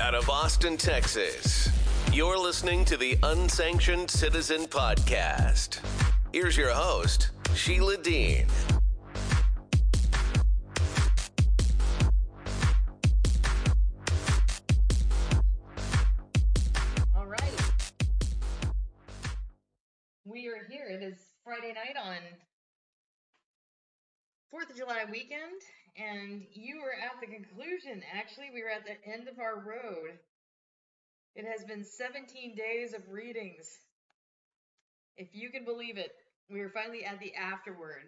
out of Austin, Texas. You're listening to the Unsanctioned Citizen Podcast. Here's your host, Sheila Dean. All right. We are here. It is Friday night on 4th of July weekend, and you were at the conclusion. Actually, we were at the end of our road. It has been 17 days of readings. If you can believe it, we are finally at the afterword.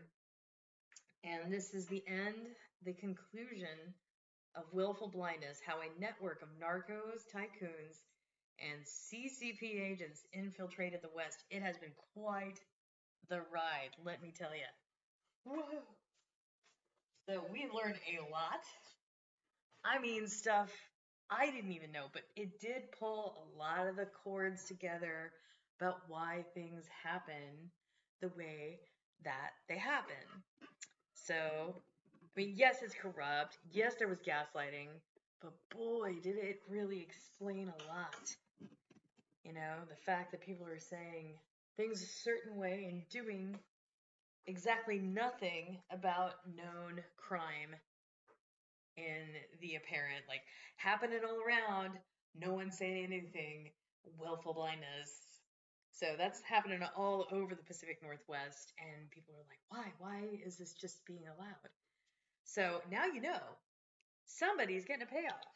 And this is the end, the conclusion of willful blindness how a network of narcos, tycoons, and CCP agents infiltrated the West. It has been quite the ride, let me tell you. Whoa. So we learned a lot. I mean, stuff I didn't even know, but it did pull a lot of the chords together about why things happen the way that they happen. So, I mean, yes, it's corrupt. Yes, there was gaslighting, but boy, did it really explain a lot. You know, the fact that people are saying things a certain way and doing exactly nothing about known crime in the apparent, like happening all around, no one saying anything, willful blindness. So that's happening all over the Pacific Northwest, and people are like, why? Why is this just being allowed? So now you know somebody's getting a payoff.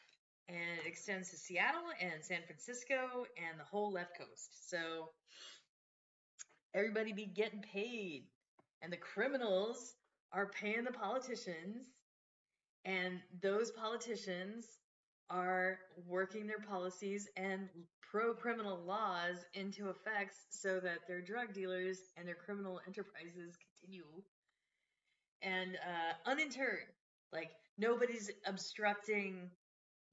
And it extends to Seattle and San Francisco and the whole left coast. So everybody be getting paid. And the criminals are paying the politicians. And those politicians are working their policies and pro criminal laws into effect so that their drug dealers and their criminal enterprises continue and uh, uninterred. Like nobody's obstructing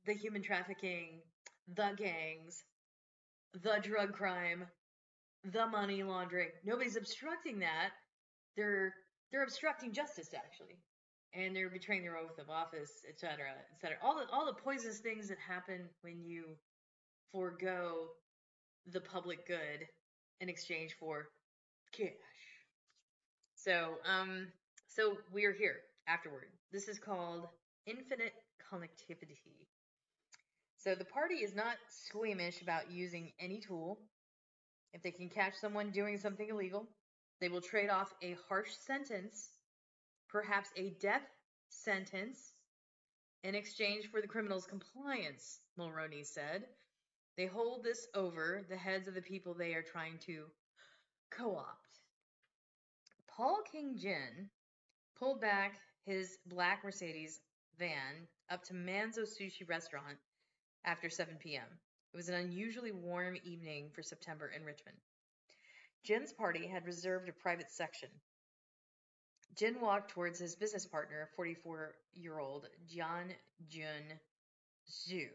the human trafficking, the gangs, the drug crime, the money laundering. Nobody's obstructing that. They're they're obstructing justice actually, and they're betraying their oath of office, etc., etc. All the all the poisonous things that happen when you forego the public good in exchange for cash. So um so we are here afterward. This is called infinite connectivity. So the party is not squeamish about using any tool. If they can catch someone doing something illegal, they will trade off a harsh sentence, perhaps a death sentence, in exchange for the criminal's compliance, Mulroney said. They hold this over the heads of the people they are trying to co opt. Paul King Jin pulled back his black Mercedes van up to Manzo Sushi Restaurant after 7 p.m. It was an unusually warm evening for September in Richmond. Jin's party had reserved a private section. Jin walked towards his business partner, 44 year old Jian Jun Zhu,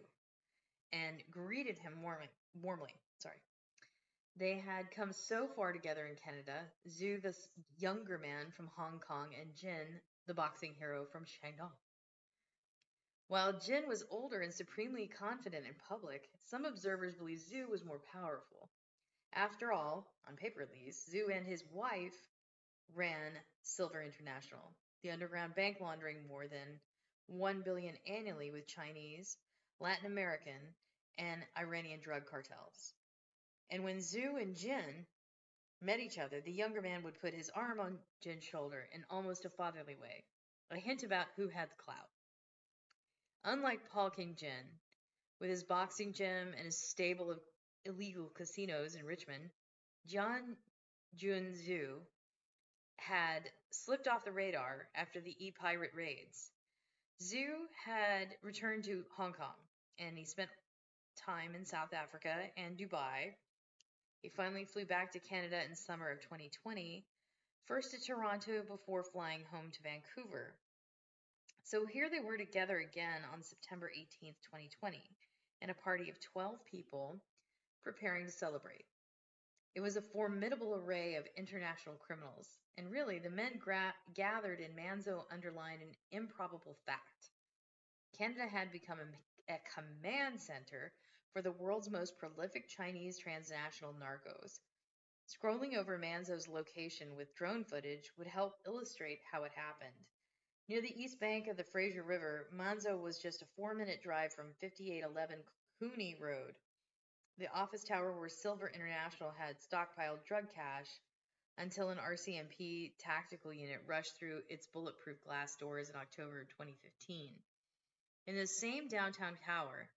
and greeted him warmly. warmly. Sorry. They had come so far together in Canada, Zhu, the younger man from Hong Kong, and Jin, the boxing hero from Shandong. While Jin was older and supremely confident in public, some observers believe Zhu was more powerful. After all, on paper at least, Zhu and his wife ran Silver International, the underground bank laundering more than 1 billion annually with Chinese, Latin American, and Iranian drug cartels. And when Zhu and Jin met each other, the younger man would put his arm on Jin's shoulder in almost a fatherly way, a hint about who had the clout. Unlike Paul King Jin, with his boxing gym and his stable of illegal casinos in Richmond, John Junzu had slipped off the radar after the e-pirate raids. Zhu had returned to Hong Kong and he spent time in South Africa and Dubai. He finally flew back to Canada in summer of 2020, first to Toronto before flying home to Vancouver. So here they were together again on September 18th, 2020, in a party of 12 people preparing to celebrate. It was a formidable array of international criminals, and really the men gra- gathered in Manzo underlined an improbable fact. Canada had become a, a command center for the world's most prolific Chinese transnational narcos. Scrolling over Manzo's location with drone footage would help illustrate how it happened. Near the east bank of the Fraser River, Manzo was just a four minute drive from 5811 Cooney Road, the office tower where Silver International had stockpiled drug cash until an RCMP tactical unit rushed through its bulletproof glass doors in October 2015. In the same downtown tower,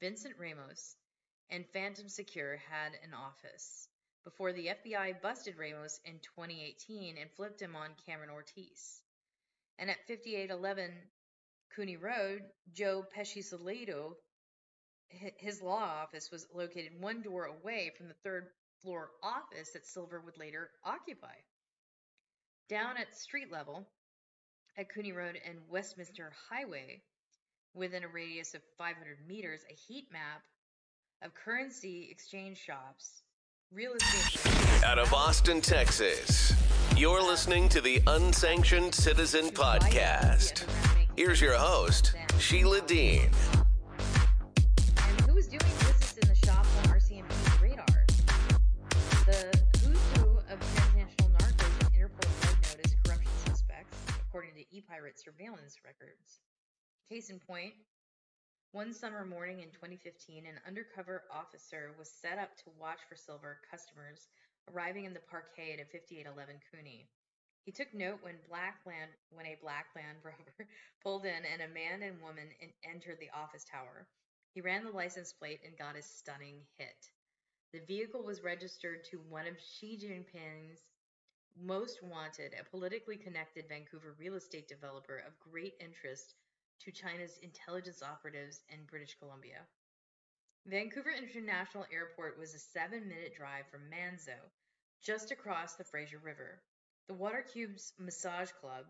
Vincent Ramos and Phantom Secure had an office before the FBI busted Ramos in 2018 and flipped him on Cameron Ortiz. And at 5811 Cooney Road, Joe Peschisolido, his law office was located one door away from the third floor office that Silver would later occupy. Down at street level, at Cooney Road and Westminster Highway, within a radius of 500 meters, a heat map of currency exchange shops, real estate. Out of Austin, Texas, you're listening to the Unsanctioned Citizen Podcast. Here's your host, Sheila Dean. E-pirate surveillance records. Case in point, one summer morning in 2015, an undercover officer was set up to watch for silver customers arriving in the parkade at 5811 Cooney. He took note when land when a Rover pulled in and a man and woman in, entered the office tower. He ran the license plate and got a stunning hit. The vehicle was registered to one of Xi Jinping's most wanted, a politically connected Vancouver real estate developer of great interest to China's intelligence operatives in British Columbia. Vancouver International Airport was a seven minute drive from Manzo, just across the Fraser River. The Water Cubes Massage Club,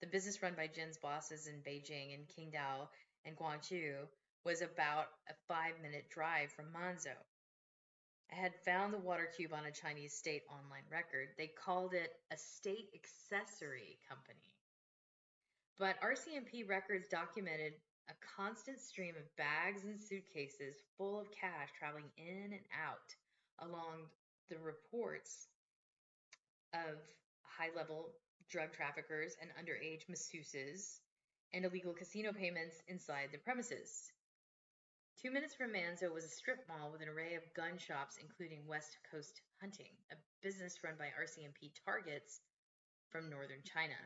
the business run by Jin's bosses in Beijing and Qingdao and Guangzhou, was about a five minute drive from Manzo. I had found the Water Cube on a Chinese state online record. They called it a state accessory company. But RCMP records documented a constant stream of bags and suitcases full of cash traveling in and out along the reports of high level drug traffickers and underage masseuses and illegal casino payments inside the premises. Two minutes from Manzo was a strip mall with an array of gun shops, including West Coast Hunting, a business run by RCMP targets from northern China.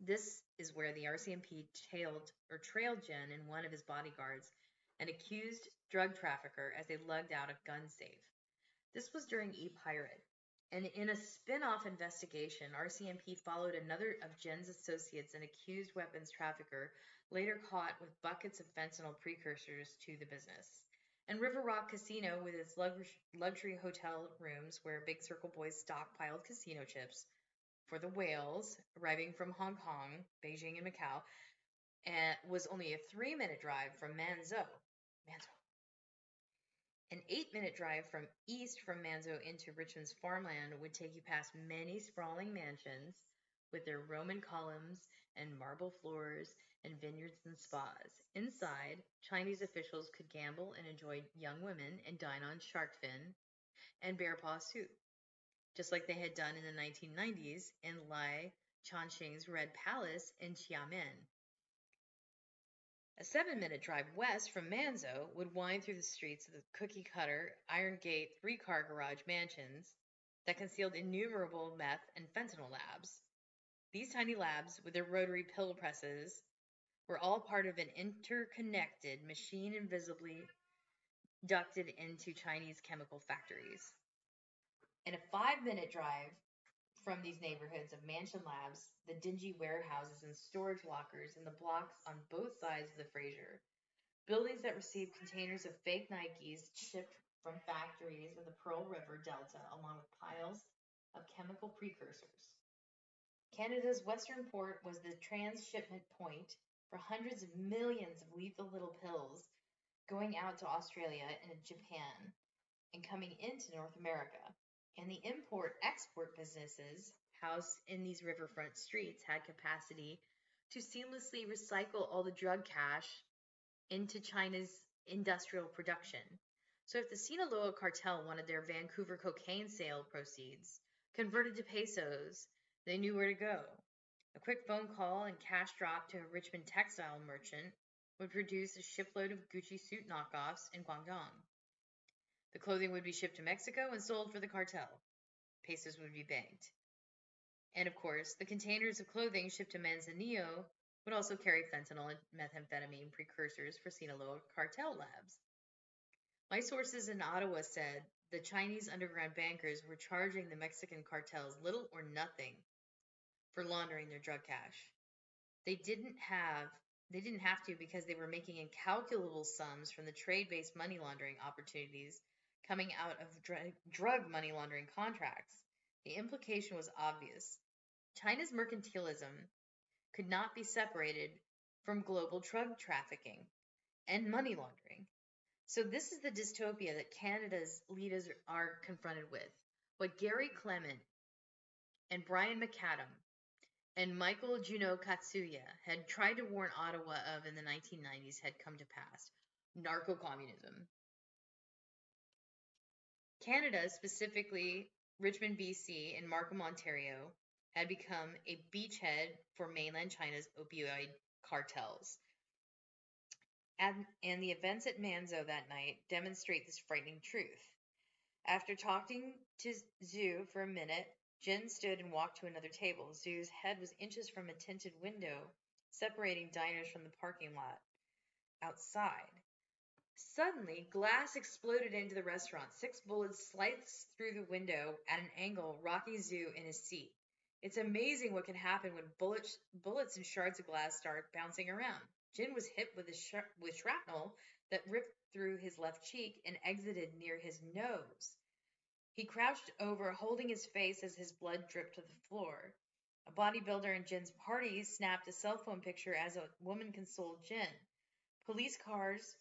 This is where the RCMP tailed or trailed Jen and one of his bodyguards, an accused drug trafficker, as they lugged out a gun safe. This was during E Pirate, and in a spin-off investigation, RCMP followed another of Jen's associates, an accused weapons trafficker, later caught with buckets of fentanyl precursors to the business. And River Rock Casino, with its luxury hotel rooms where Big Circle Boys stockpiled casino chips, for the whales arriving from Hong Kong, Beijing, and Macau, and was only a three minute drive from Manzo. Manzo. An eight minute drive from east from Manzo into Richmond's farmland would take you past many sprawling mansions with their Roman columns and marble floors and vineyards and spas. Inside, Chinese officials could gamble and enjoy young women and dine on shark fin and bear paw soup just like they had done in the 1990s in Lai Changxing's Red Palace in Xiamen. A seven minute drive west from Manzo would wind through the streets of the cookie cutter, iron gate, three car garage mansions that concealed innumerable meth and fentanyl labs. These tiny labs, with their rotary pill presses, were all part of an interconnected machine invisibly ducted into Chinese chemical factories. In a five minute drive from these neighborhoods of mansion labs, the dingy warehouses and storage lockers in the blocks on both sides of the Fraser, buildings that received containers of fake Nikes shipped from factories in the Pearl River Delta, along with piles of chemical precursors. Canada's western port was the transshipment point for hundreds of millions of lethal little pills going out to Australia and Japan and coming into North America and the import export businesses housed in these riverfront streets had capacity to seamlessly recycle all the drug cash into China's industrial production. So if the Sinaloa cartel wanted their Vancouver cocaine sale proceeds converted to pesos, they knew where to go. A quick phone call and cash drop to a Richmond textile merchant would produce a shipload of Gucci suit knockoffs in Guangdong. The clothing would be shipped to Mexico and sold for the cartel. Pesos would be banked. And of course, the containers of clothing shipped to Manzanillo would also carry fentanyl and methamphetamine precursors for Sinaloa cartel labs. My sources in Ottawa said the Chinese underground bankers were charging the Mexican cartels little or nothing for laundering their drug cash. They didn't have they didn't have to because they were making incalculable sums from the trade-based money laundering opportunities coming out of dr- drug money laundering contracts. The implication was obvious. China's mercantilism could not be separated from global drug trafficking and money laundering. So, this is the dystopia that Canada's leaders are confronted with. What Garry Clement and Brian McAdam and Michael Juneau-Katsuya had tried to warn Ottawa of in the 1990s had come to pass narco communism. Canada, specifically Richmond, BC, and Markham, Ontario, had become a beachhead for mainland China's opioid cartels. And, and the events at Manzo that night demonstrate this frightening truth. After talking to Zhu for a minute, Jin stood and walked to another table. Zhu's head was inches from a tinted window separating diners from the parking lot outside. Suddenly, glass exploded into the restaurant. Six bullets sliced through the window at an angle, rocking Zhu in his seat. It's amazing what can happen when bullets, bullets and shards of glass start bouncing around. Jin was hit with, sh- with shrapnel that ripped through his left cheek and exited near his nose. He crouched over, holding his face as his blood dripped to the floor. A bodybuilder in Jin's party snapped a cell phone picture as a woman consoled Jin. Police cars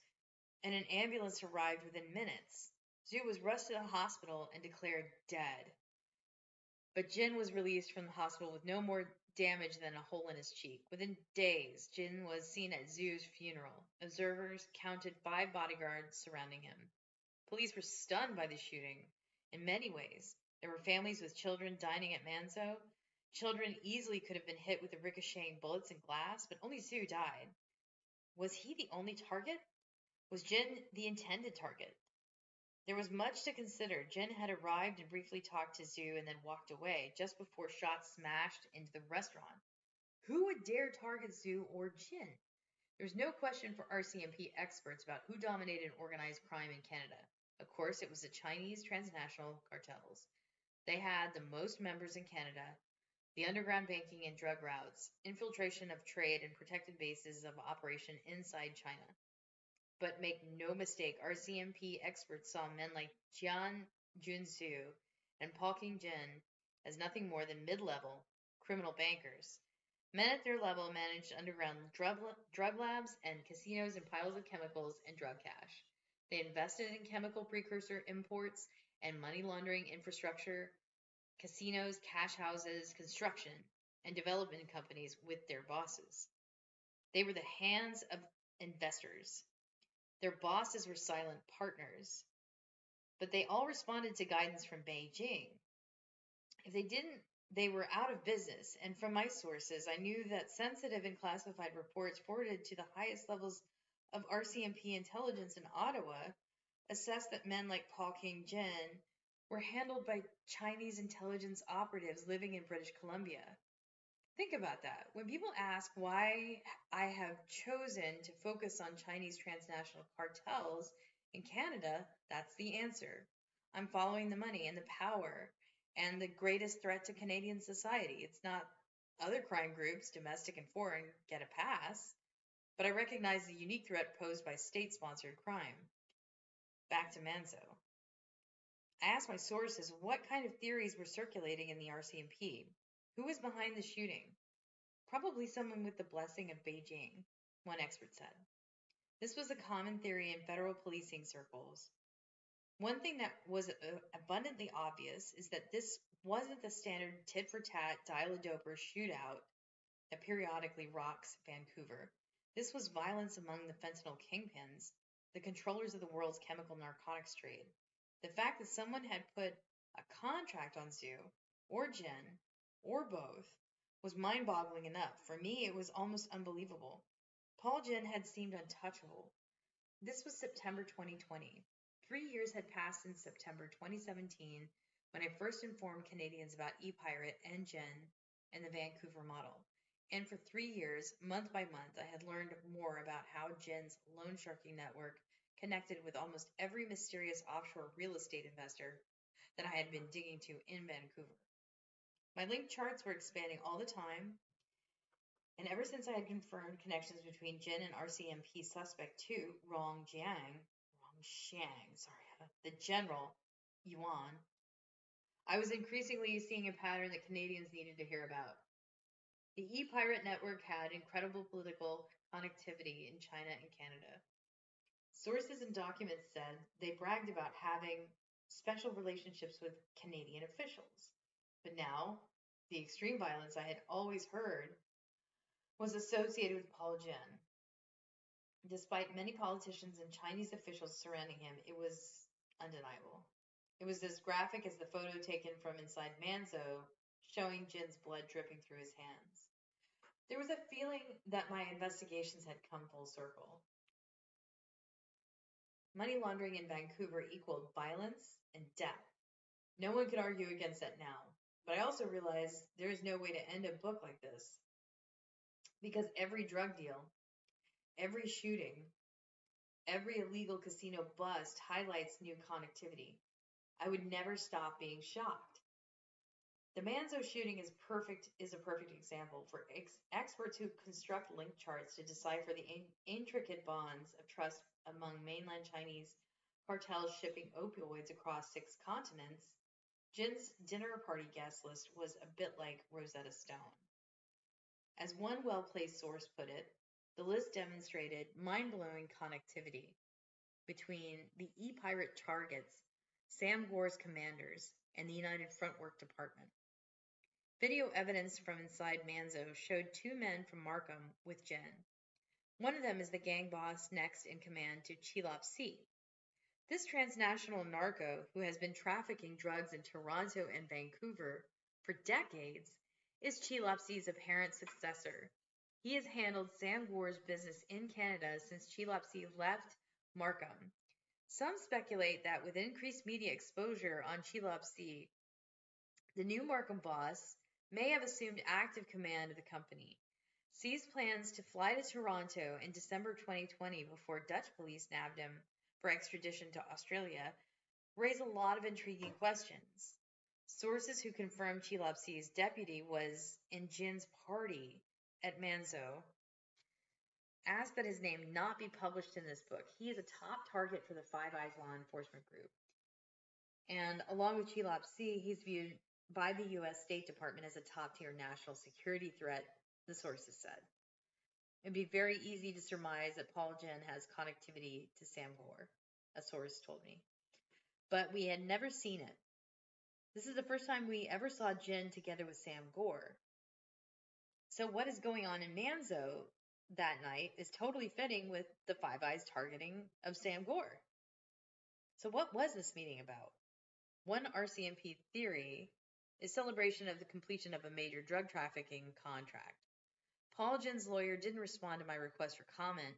and an ambulance arrived within minutes. Zhu was rushed to the hospital and declared dead. But Jin was released from the hospital with no more damage than a hole in his cheek. Within days, Jin was seen at Zhu's funeral. Observers counted five bodyguards surrounding him. Police were stunned by the shooting in many ways. There were families with children dining at Manzo. Children easily could have been hit with the ricocheting bullets and glass, but only Zhu died. Was he the only target? Was Jin the intended target? There was much to consider. Jin had arrived and briefly talked to Zhu and then walked away just before shots smashed into the restaurant. Who would dare target Zhu or Jin? There was no question for RCMP experts about who dominated organized crime in Canada. Of course, it was the Chinese transnational cartels. They had the most members in Canada, the underground banking and drug routes, infiltration of trade, and protected bases of operation inside China. But make no mistake, RCMP experts saw men like Jian Jun Zhu and Paul King Jin as nothing more than mid level criminal bankers. Men at their level managed underground drug, drug labs and casinos and piles of chemicals and drug cash. They invested in chemical precursor imports and money laundering infrastructure, casinos, cash houses, construction, and development companies with their bosses. They were the hands of investors their bosses were silent partners, but they all responded to guidance from Beijing. If they didn't, they were out of business. And from my sources, I knew that sensitive and classified reports forwarded to the highest levels of RCMP intelligence in Ottawa assessed that men like Paul King Jin were handled by Chinese intelligence operatives living in British Columbia. Think about that. When people ask why I have chosen to focus on Chinese transnational cartels in Canada, that's the answer. I'm following the money and the power and the greatest threat to Canadian society. It's not other crime groups, domestic and foreign, get a pass, but I recognize the unique threat posed by state sponsored crime. Back to Manzo. I asked my sources what kind of theories were circulating in the RCMP. Who was behind the shooting? Probably someone with the blessing of Beijing, one expert said. This was a common theory in federal policing circles. One thing that was uh, abundantly obvious is that this wasn't the standard tit for tat dial a doper shootout that periodically rocks Vancouver. This was violence among the fentanyl kingpins, the controllers of the world's chemical narcotics trade. The fact that someone had put a contract on Sue, or Jen, or both, was mind boggling enough. For me, it was almost unbelievable. Paul Jen had seemed untouchable. This was September 2020. Three years had passed since September 2017 when I first informed Canadians about ePirate and Jen and the Vancouver model. And for three years, month by month, I had learned more about how Jen's loan sharking network connected with almost every mysterious offshore real estate investor that I had been digging to in Vancouver. My link charts were expanding all the time, and ever since I had confirmed connections between Jin and RCMP suspect 2, Rong Jiang, Rong Xiang, sorry, the general, Yuan, I was increasingly seeing a pattern that Canadians needed to hear about. The e-pirate network had incredible political connectivity in China and Canada. Sources and documents said they bragged about having special relationships with Canadian officials. But now, the extreme violence I had always heard was associated with Paul Jen. Despite many politicians and Chinese officials surrounding him, it was undeniable. It was as graphic as the photo taken from inside Manzo showing Jin's blood dripping through his hands. There was a feeling that my investigations had come full circle. Money laundering in Vancouver equaled violence and death. No one could argue against that now, but I also realized there is no way to end a book like this. Because every drug deal, every shooting, every illegal casino bust highlights new connectivity. I would never stop being shocked. The Manzo shooting is perfect is a perfect example for ex- experts who construct link charts to decipher the in- intricate bonds of trust among mainland Chinese cartels shipping opioids across six continents. Jin's dinner party guest list was a bit like Rosetta Stone. As one well-placed source put it, the list demonstrated mind-blowing connectivity between the e-pirate targets, Sam Gor's commanders, and the United Front Work Department. Video evidence from inside Manzo showed two men from Markham with Jen. One of them is the gang boss next in command to Chi Lop C. This transnational narco, who has been trafficking drugs in Toronto and Vancouver for decades, is Chi Lop apparent successor. He has handled Sam Gor's business in Canada since Chi Lop left Markham. Some speculate that with increased media exposure on Chi Lop the new Markham boss may have assumed active command of the company. C's plans to fly to Toronto in December 2020 before Dutch police nabbed him for extradition to Australia raise a lot of intriguing questions. Sources who confirmed Chi Lop deputy was in Jin's party at Manzo asked that his name not be published in this book. He is a top target for the Five Eyes law enforcement group. And along with Chi Lop he's viewed by the U.S. State Department as a top tier national security threat, the sources said. It'd be very easy to surmise that Paul Jen has connectivity to Sam Gor, a source told me. But we had never seen it. This is the first time we ever saw Jen together with Sam Gor. So, what is going on in Manzo that night is totally fitting with the Five Eyes targeting of Sam Gor. So, what was this meeting about? One RCMP theory is celebration of the completion of a major drug trafficking contract. Paul Jen's lawyer didn't respond to my request for comment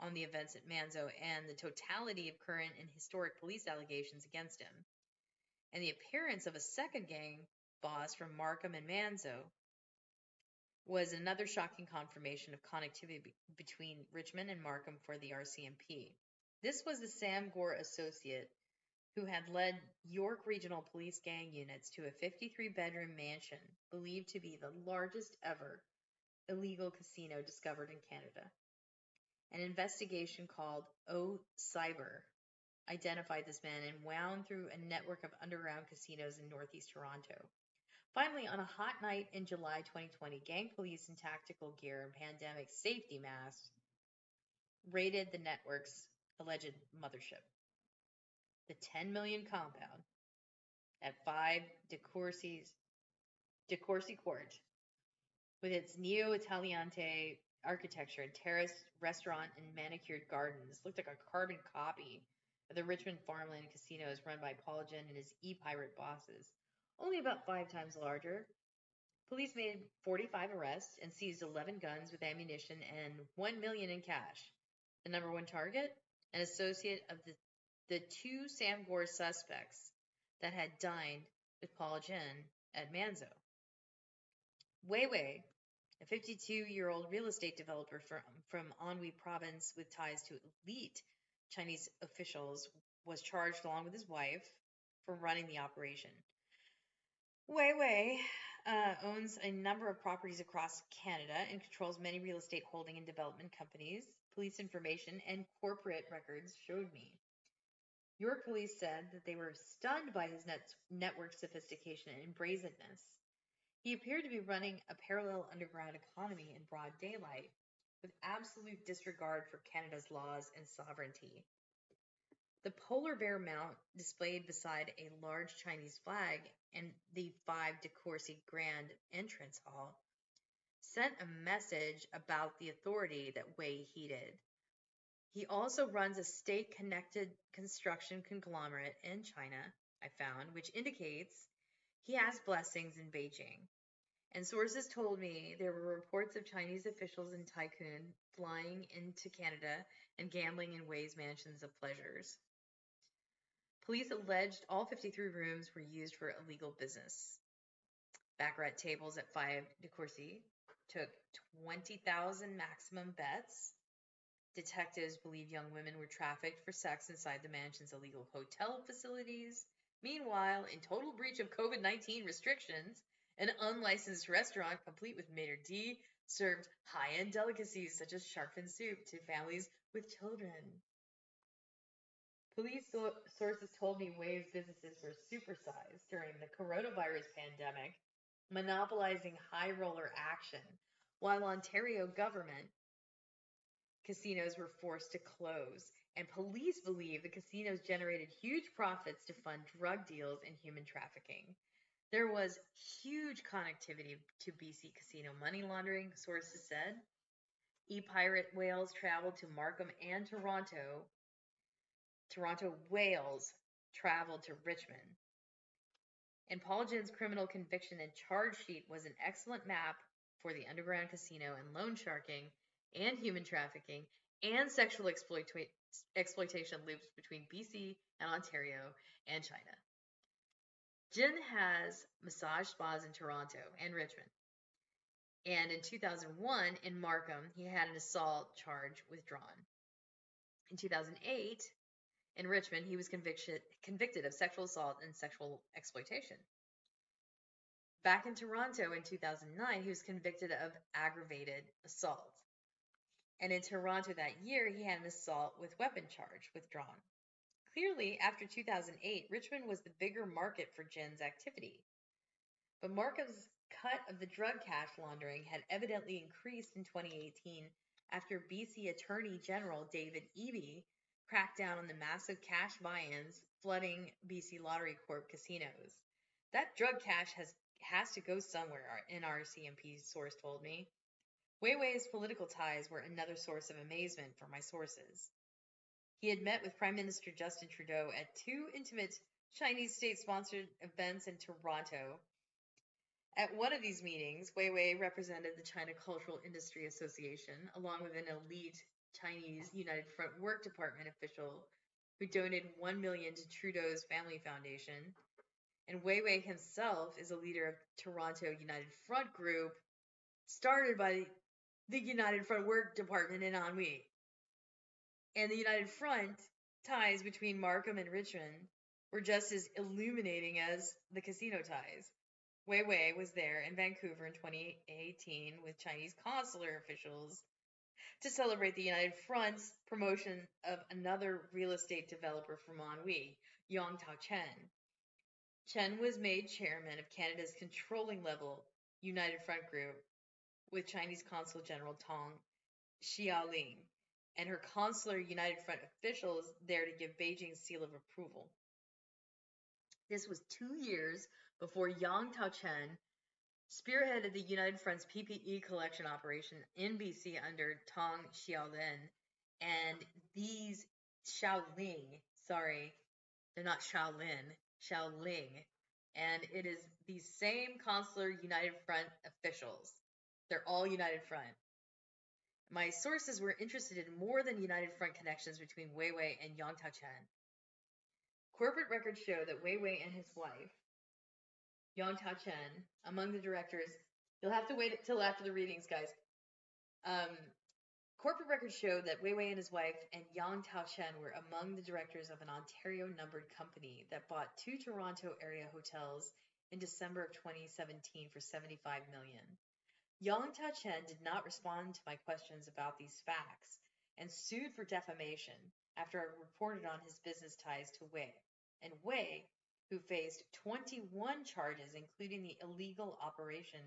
on the events at Manzo and the totality of current and historic police allegations against him, and the appearance of a second gang boss from Markham and Manzo was another shocking confirmation of connectivity be- between Richmond and Markham for the RCMP. This was the Sam Gor associate who had led York Regional Police gang units to a 53 bedroom mansion believed to be the largest ever illegal casino discovered in Canada. An investigation called O Cyber identified this man and wound through a network of underground casinos in northeast Toronto. Finally, on a hot night in July 2020, gang police in tactical gear and pandemic safety masks raided the network's alleged mothership the 10 million compound at 5 De Courcy, De Court with its Neo Italianate architecture and terraced restaurant and manicured gardens looked like a carbon copy of the Richmond farmland casinos run by Paul Jin and his e-pirate bosses, only about five times larger. Police made 45 arrests and seized 11 guns with ammunition and 1 million in cash. The number one target, an associate of the the two Sam Gor suspects that had dined with Paul Jin at Manzo. Wei Wei, a 52 year old real estate developer from, from Anhui province with ties to elite Chinese officials, was charged along with his wife for running the operation. Wei Wei uh, owns a number of properties across Canada and controls many real estate holding and development companies. Police information and corporate records showed me. York police said that they were stunned by his net- network sophistication and brazenness. He appeared to be running a parallel underground economy in broad daylight, with absolute disregard for Canada's laws and sovereignty. The polar bear mount displayed beside a large Chinese flag in the 5 de Courcy Grand Entrance Hall sent a message about the authority that Wei heeded. He also runs a state connected construction conglomerate in China, I found, which indicates he has blessings in Beijing. And sources told me there were reports of Chinese officials and tycoon flying into Canada and gambling in Wei's mansions of pleasures. Police alleged all 53 rooms were used for illegal business. Baccarat tables at 5 de Courcy took 20,000 maximum bets Detectives believe young women were trafficked for sex inside the mansion's illegal hotel facilities. Meanwhile, in total breach of COVID 19 restrictions, an unlicensed restaurant, complete with maitre d', served high end delicacies such as shark fin soup to families with children. Police so- sources told me Wei's businesses were supersized during the coronavirus pandemic, monopolizing high roller action, while Ontario government casinos were forced to close, and police believe the casinos generated huge profits to fund drug deals and human trafficking. There was huge connectivity to BC casino money laundering, sources said. E pirate whales traveled to Markham and Toronto. Toronto whales traveled to Richmond. And Paul Jin's criminal conviction and charge sheet was an excellent map for the underground casino and loan sharking and human trafficking and sexual exploita- exploitation loops between BC and Ontario and China. Jin has massage spas in Toronto and Richmond. And in 2001, in Markham, he had an assault charge withdrawn. In 2008, in Richmond, he was convicted, convicted of sexual assault and sexual exploitation. Back in Toronto in 2009, he was convicted of aggravated assault. And in Toronto that year, he had an assault with weapon charge withdrawn. Clearly, after 2008, Richmond was the bigger market for Jen's activity. But Markham's cut of the drug cash laundering had evidently increased in 2018 after BC Attorney General David Eby cracked down on the massive cash buy-ins flooding BC Lottery Corp casinos. That drug cash has has to go somewhere, an RCMP source told me. Wei Wei's political ties were another source of amazement for my sources. He had met with Prime Minister Justin Trudeau at two intimate Chinese state sponsored events in Toronto. At one of these meetings, Wei Wei represented the China Cultural Industry Association along with an elite Chinese United Front Work Department official who donated 1 million to Trudeau's Family Foundation. And Wei Wei himself is a leader of Toronto United Front Group, started by the United Front Work Department in Anhui. And the United Front ties between Markham and Richmond were just as illuminating as the casino ties. Wei Wei was there in Vancouver in 2018 with Chinese consular officials to celebrate the United Front's promotion of another real estate developer from Anhui, Yong Tao Chen. Chen was made chairman of Canada's controlling level United Front Group with Chinese Consul General Tong Xiaoling and her consular United Front officials there to give Beijing's seal of approval. This was two years before Yang Taochen spearheaded the United Front's PPE collection operation in BC under Tong Xiaoling, and these Xiaoling, sorry, they're not Shaolin, Xiaoling, and it is these same consular United Front officials. They're all United Front. My sources were interested in more than United Front connections between Wei Wei and Yang Taochen. Corporate records show that Wei Wei and his wife, Yang Taochen, among the directors, you'll have to wait till after the readings, guys. Um, corporate records show that Wei Wei and his wife and Yang Taochen were among the directors of an Ontario numbered company that bought two Toronto area hotels in December of 2017 for 75 million. Yang Taochen did not respond to my questions about these facts and sued for defamation after I reported on his business ties to Wei. And Wei, who faced 21 charges, including the illegal operation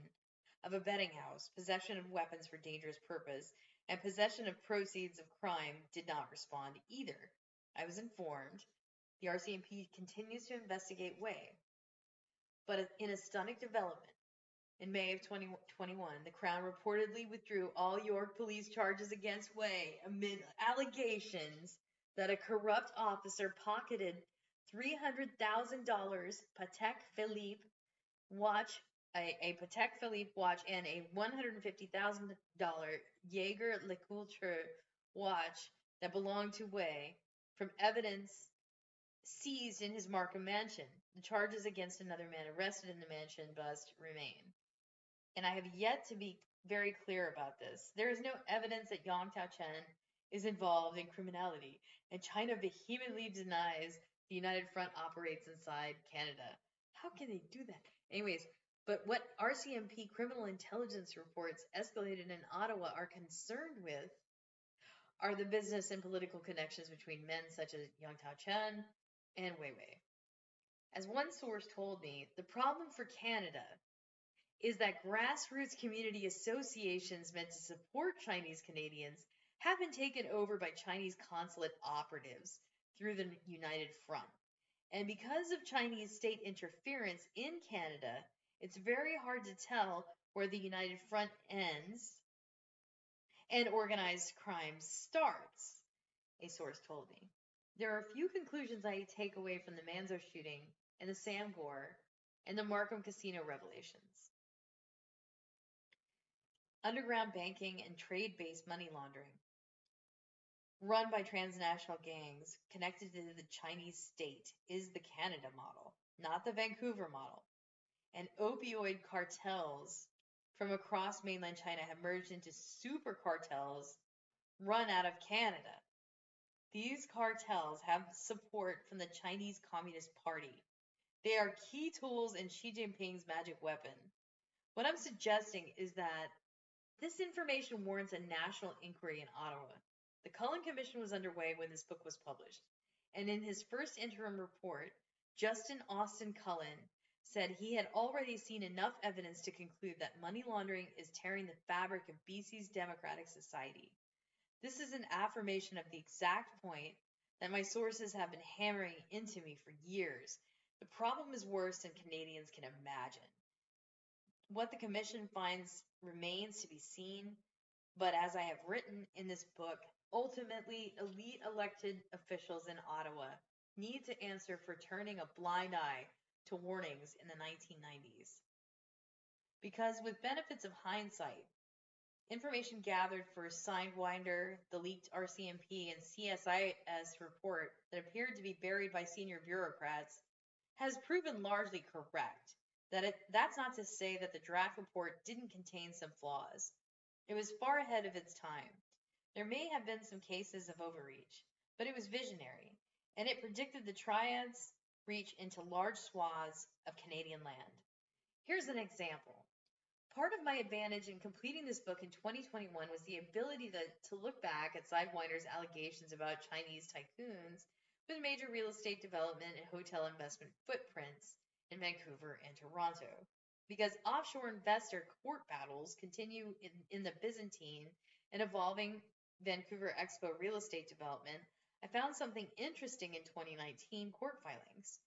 of a betting house, possession of weapons for dangerous purpose, and possession of proceeds of crime, did not respond either. I was informed the RCMP continues to investigate Wei. But in a stunning development, in May of 2021, the Crown reportedly withdrew all York police charges against Wei amid allegations that a corrupt officer pocketed $300,000 Patek Philippe watch, a, a Patek Philippe watch, and a $150,000 Jaeger LeCoultre watch that belonged to Wei from evidence seized in his Markham mansion. The charges against another man arrested in the mansion bust remain and I have yet to be very clear about this. There is no evidence that Yang Taochen is involved in criminality, and China vehemently denies the United Front operates inside Canada. How can they do that? Anyways, but what RCMP criminal intelligence reports escalated in Ottawa are concerned with are the business and political connections between men such as Yang Taochen and Wei Wei. As one source told me, the problem for Canada is that grassroots community associations meant to support Chinese Canadians have been taken over by Chinese consulate operatives through the United Front. And because of Chinese state interference in Canada, it's very hard to tell where the United Front ends and organized crime starts, a source told me. There are a few conclusions I take away from the Manzo shooting and the Sam Gor and the Markham Casino revelations. Underground banking and trade based money laundering. Run by transnational gangs connected to the Chinese state is the Canada model, not the Vancouver model. And opioid cartels from across mainland China have merged into super cartels run out of Canada. These cartels have support from the Chinese Communist Party. They are key tools in Xi Jinping's magic weapon. What I'm suggesting is that this information warrants a national inquiry in Ottawa. The Cullen Commission was underway when this book was published, and in his first interim report, Justice Austin Cullen said he had already seen enough evidence to conclude that money laundering is tearing the fabric of BC's democratic society. This is an affirmation of the exact point that my sources have been hammering into me for years. The problem is worse than Canadians can imagine. What the Commission finds remains to be seen, but as I have written in this book, ultimately, elite elected officials in Ottawa need to answer for turning a blind eye to warnings in the 1990s. Because with benefits of hindsight, information gathered for Sidewinder, the leaked RCMP, and CSIS report that appeared to be buried by senior bureaucrats has proven largely correct. That it, that's not to say that the draft report didn't contain some flaws. It was far ahead of its time. There may have been some cases of overreach, but it was visionary, and it predicted the triads reach into large swaths of Canadian land. Here's an example. Part of my advantage in completing this book in 2021 was the ability to, to look back at Sidewinder's allegations about Chinese tycoons with major real estate development and hotel investment footprints in Vancouver and Toronto. Because offshore investor court battles continue in, in the Byzantine and evolving Vancouver Expo real estate development, I found something interesting in 2019 court filings.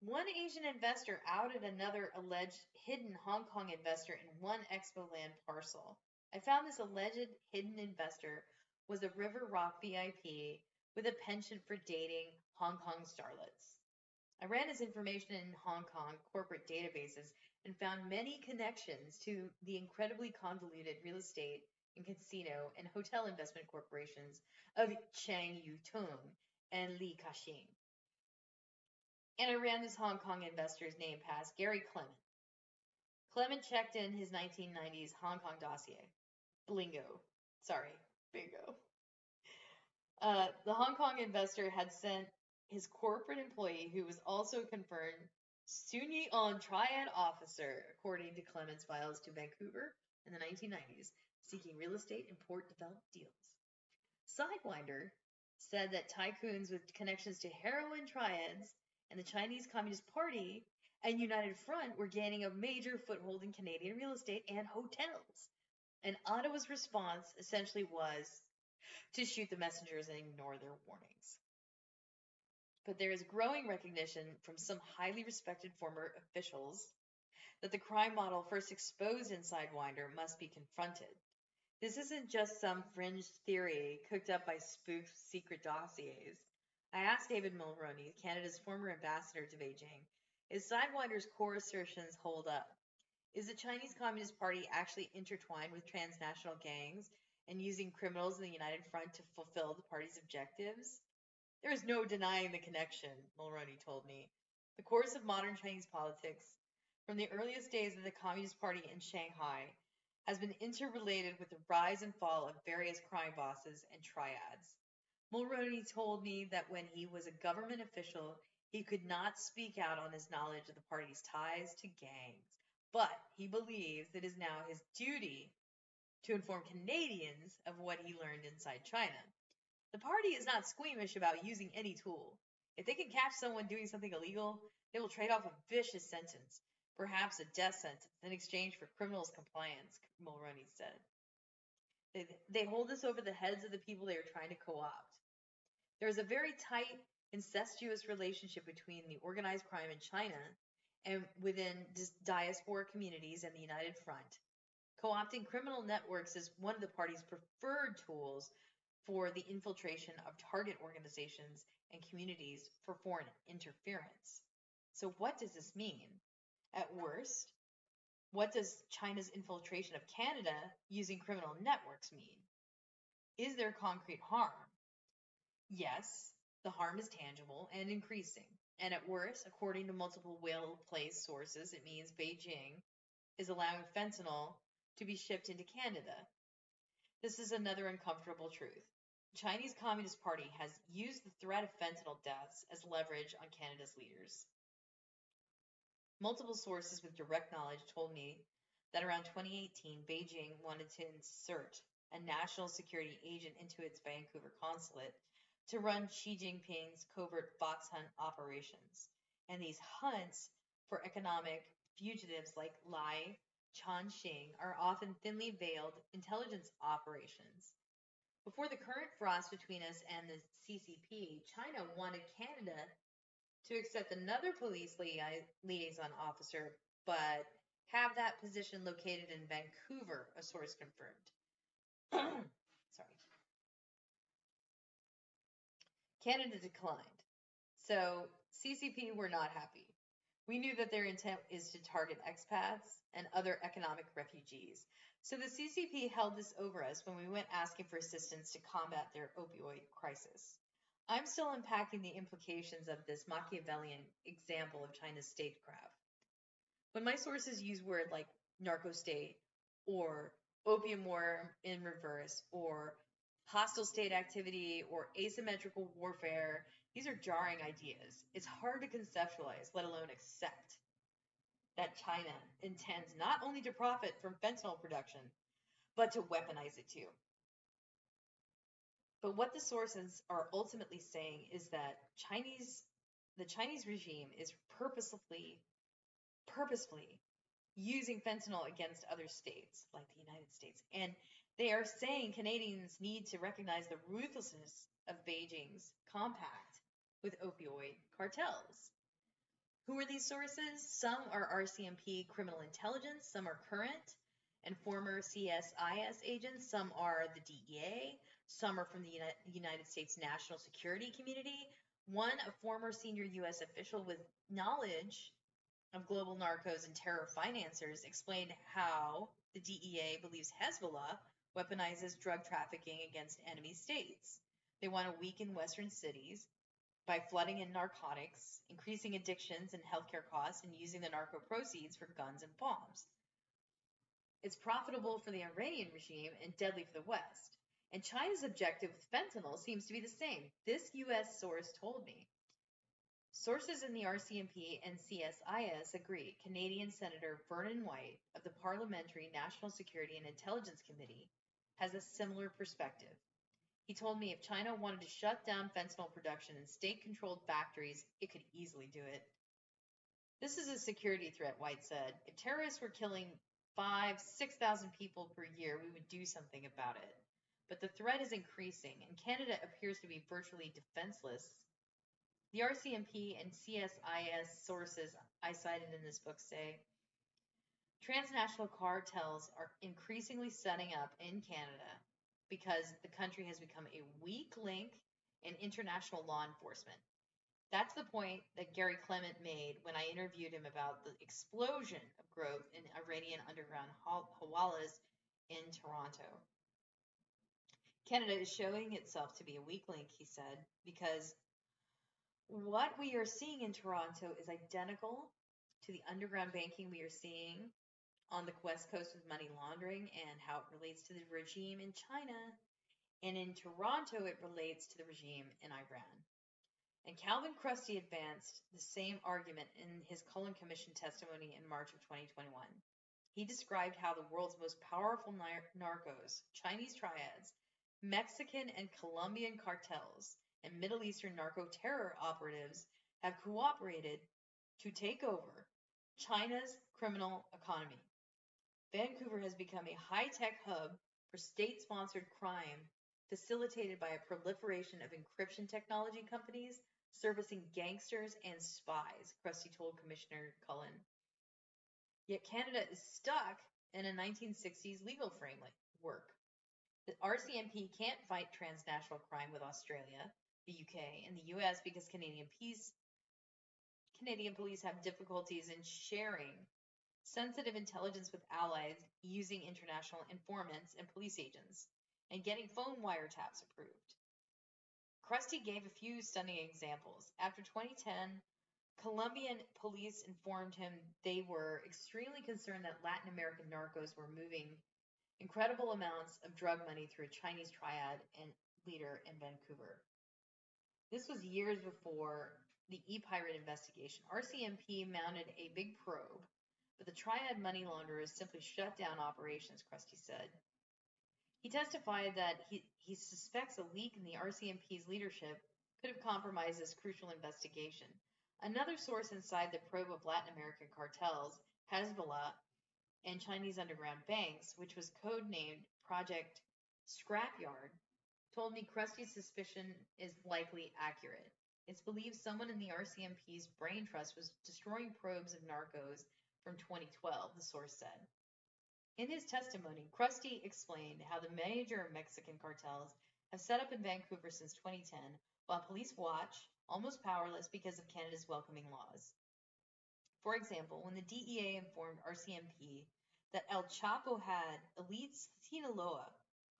One Asian investor outed another alleged hidden Hong Kong investor in one Expo land parcel. I found this alleged hidden investor was a River Rock VIP with a penchant for dating Hong Kong starlets. I ran his information in Hong Kong corporate databases and found many connections to the incredibly convoluted real estate and casino and hotel investment corporations of Cheng Yu-tung and Li Ka-shing. And I ran this Hong Kong investor's name past Garry Clement. Clement checked in his 1990s Hong Kong dossier. Blingo. Sorry, bingo. Uh, the Hong Kong investor had sent his corporate employee, who was also confirmed Sun Yee On Triad officer, according to Clement's files, to Vancouver in the 1990s, seeking real estate and port developed deals. Sidewinder said that tycoons with connections to heroin triads and the Chinese Communist Party and United Front were gaining a major foothold in Canadian real estate and hotels. And Ottawa's response essentially was to shoot the messengers and ignore their warnings. But there is growing recognition from some highly respected former officials that the crime model first exposed in Sidewinder must be confronted. This isn't just some fringe theory cooked up by spoofed secret dossiers. I asked David Mulroney, Canada's former ambassador to Beijing, is Sidewinder's core assertions hold up? Is the Chinese Communist Party actually intertwined with transnational gangs and using criminals in the United Front to fulfill the party's objectives? There is no denying the connection, Mulroney told me. The course of modern Chinese politics, from the earliest days of the Communist Party in Shanghai has been interrelated with the rise and fall of various crime bosses and triads. Mulroney told me that when he was a government official, he could not speak out on his knowledge of the party's ties to gangs, but he believes it is now his duty to inform Canadians of what he learned inside China. The party is not squeamish about using any tool. If they can catch someone doing something illegal, they will trade off a vicious sentence perhaps a death sentence in exchange for criminals' compliance, Mulroney said. They, they hold this over the heads of the people they are trying to co opt. There is a very tight, incestuous relationship between the organized crime in China and within diaspora communities and the United Front. Co opting criminal networks is one of the party's preferred tools for the infiltration of target organizations and communities for foreign interference. So, what does this mean? At worst, what does China's infiltration of Canada using criminal networks mean? Is there concrete harm? Yes, the harm is tangible and increasing. And at worst, according to multiple well placed sources, it means Beijing is allowing fentanyl to be shipped into Canada. This is another uncomfortable truth. The Chinese Communist Party has used the threat of fentanyl deaths as leverage on Canada's leaders. Multiple sources with direct knowledge told me that around 2018, Beijing wanted to insert a national security agent into its Vancouver consulate to run Xi Jinping's covert fox hunt operations. And these hunts for economic fugitives like Lai Changxing are often thinly veiled intelligence operations. Before the current frost between us and the CCP, China wanted Canada to accept another police liaison officer, but have that position located in Vancouver, a source confirmed. Sorry. Canada declined. So CCP were not happy. We knew that their intent is to target expats and other economic refugees. So the CCP held this over us when we went asking for assistance to combat their opioid crisis. I'm still unpacking the implications of this Machiavellian example of China's statecraft. When my sources use words like narco state or opium war in reverse or hostile state activity or asymmetrical warfare, these are jarring ideas. It's hard to conceptualize, let alone accept, that China intends not only to profit from fentanyl production, but to weaponize it too. But what the sources are ultimately saying is that Chinese the Chinese regime is purposefully purposefully using fentanyl against other states like the United States. And they are saying Canadians need to recognize the ruthlessness of Beijing's compact with opioid cartels, Who are these sources? Some are RCMP criminal intelligence, some are current and former CSIS agents, some are the DEA, some are from the United States national security community. One, a former senior U.S. official with knowledge of global narcos and terror financiers, explained how the DEA believes Hezbollah weaponizes drug trafficking against enemy states. They want to weaken Western cities by flooding in narcotics, increasing addictions and healthcare costs, and using the narco proceeds for guns and bombs. It's profitable for the Iranian regime and deadly for the West. And China's objective with fentanyl seems to be the same. This U.S. source told me. Sources in the RCMP and CSIS agree. Canadian Senator Vernon White of the Parliamentary National Security and Intelligence Committee has a similar perspective. He told me if China wanted to shut down fentanyl production in state controlled factories, it could easily do it. This is a security threat, White said. If terrorists were killing five, 6,000 people per year, we would do something about it. But the threat is increasing, and Canada appears to be virtually defenseless. The RCMP and CSIS sources I cited in this book say transnational cartels are increasingly setting up in Canada because the country has become a weak link in international law enforcement. That's the point that Garry Clement made when I interviewed him about the explosion of growth in Iranian underground hawalas in Toronto. Canada is showing itself to be a weak link, he said, because what we are seeing in Toronto is identical to the underground banking we are seeing on the West Coast with money laundering and how it relates to the regime in China. And in Toronto, it relates to the regime in Iran. And Calvin Chrustie advanced the same argument in his Cullen Commission testimony in March of 2021. He described how the world's most powerful nar- narcos, Chinese triads, Mexican and Colombian cartels, and Middle Eastern narco terror operatives have cooperated to take over China's criminal economy. Vancouver has become a high-tech hub for state-sponsored crime facilitated by a proliferation of encryption technology companies servicing gangsters and spies, Chrustie told Commissioner Cullen. Yet Canada is stuck in a 1960s legal framework. The RCMP can't fight transnational crime with Australia, the UK, and the US because Canadian peace Canadian police have difficulties in sharing sensitive intelligence with allies using international informants and police agents, and getting phone wiretaps approved. Chrustie gave a few stunning examples. After 2010, Colombian police informed him they were extremely concerned that Latin American narcos were moving incredible amounts of drug money through a Chinese triad and leader in Vancouver. This was years before the e-pirate investigation. RCMP mounted a big probe but the triad money launderers simply shut down operations, Chrustie said. He testified that he, he suspects a leak in the RCMP's leadership could have compromised this crucial investigation. Another source inside the probe of Latin American cartels, Hezbollah, and Chinese underground banks, which was codenamed Project Scrapyard, told me Chrustie's suspicion is likely accurate. It's believed someone in the RCMP's brain trust was destroying probes of narcos from 2012, the source said. In his testimony, Chrustie explained how the major Mexican cartels have set up in Vancouver since 2010, while police watch, almost powerless because of Canada's welcoming laws. For example, when the DEA informed RCMP that El Chapo had elite Sinaloa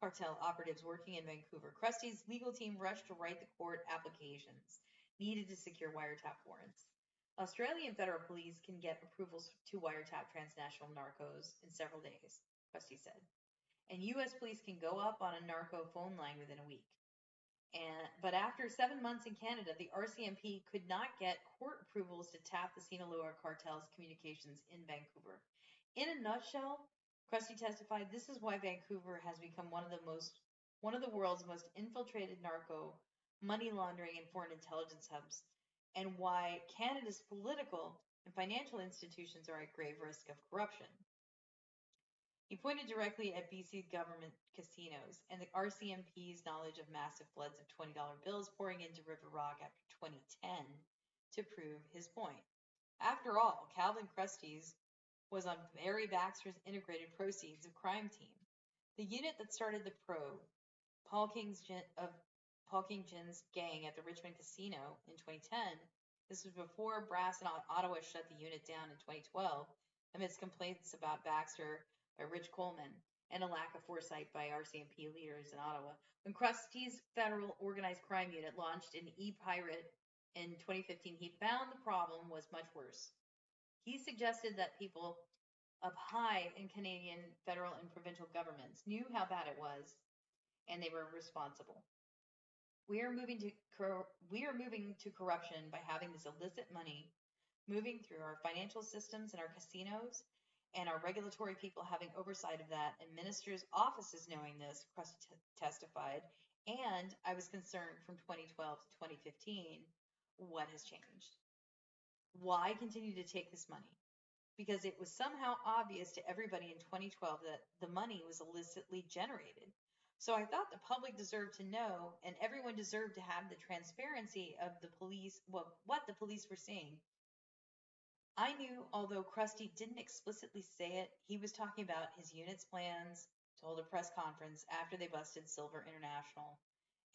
cartel operatives working in Vancouver, Chrustie's legal team rushed to write the court applications needed to secure wiretap warrants. Australian federal police can get approvals to wiretap transnational narcos in several days, Chrustie said. And U.S. police can go up on a narco phone line within a week. And, but after seven months in Canada, the RCMP could not get court approvals to tap the Sinaloa cartel's communications in Vancouver. In a nutshell, Chrustie testified this is why Vancouver has become one of the most one of the world's most infiltrated narco, money laundering, and foreign intelligence hubs and why Canada's political and financial institutions are at grave risk of corruption. He pointed directly at BC government casinos and the RCMP's knowledge of massive floods of $20 bills pouring into River Rock after 2010 to prove his point. After all, Calvin Chrustie's was on Barry Baxter's integrated proceeds of crime team, the unit that started the probe, Paul King's of Paul King Jin's gang at the Richmond Casino in 2010. This was before Brass and Ottawa shut the unit down in 2012 amidst complaints about Baxter by Rich Coleman and a lack of foresight by RCMP leaders in Ottawa. When Chrustie's federal organized crime unit launched an e-pirate in 2015, he found the problem was much worse. He suggested that people up high in Canadian federal and provincial governments knew how bad it was, and they were responsible. We are moving to we are moving to corruption by having this illicit money moving through our financial systems and our casinos and our regulatory people having oversight of that and ministers' offices knowing this, Crust testified. And I was concerned from 2012 to 2015 what has changed? Why continue to take this money? Because it was somehow obvious to everybody in 2012 that the money was illicitly generated. So I thought the public deserved to know, and everyone deserved to have the transparency of the police, what the police were seeing I knew, although Chrustie didn't explicitly say it, he was talking about his unit's plans to hold a press conference after they busted Silver International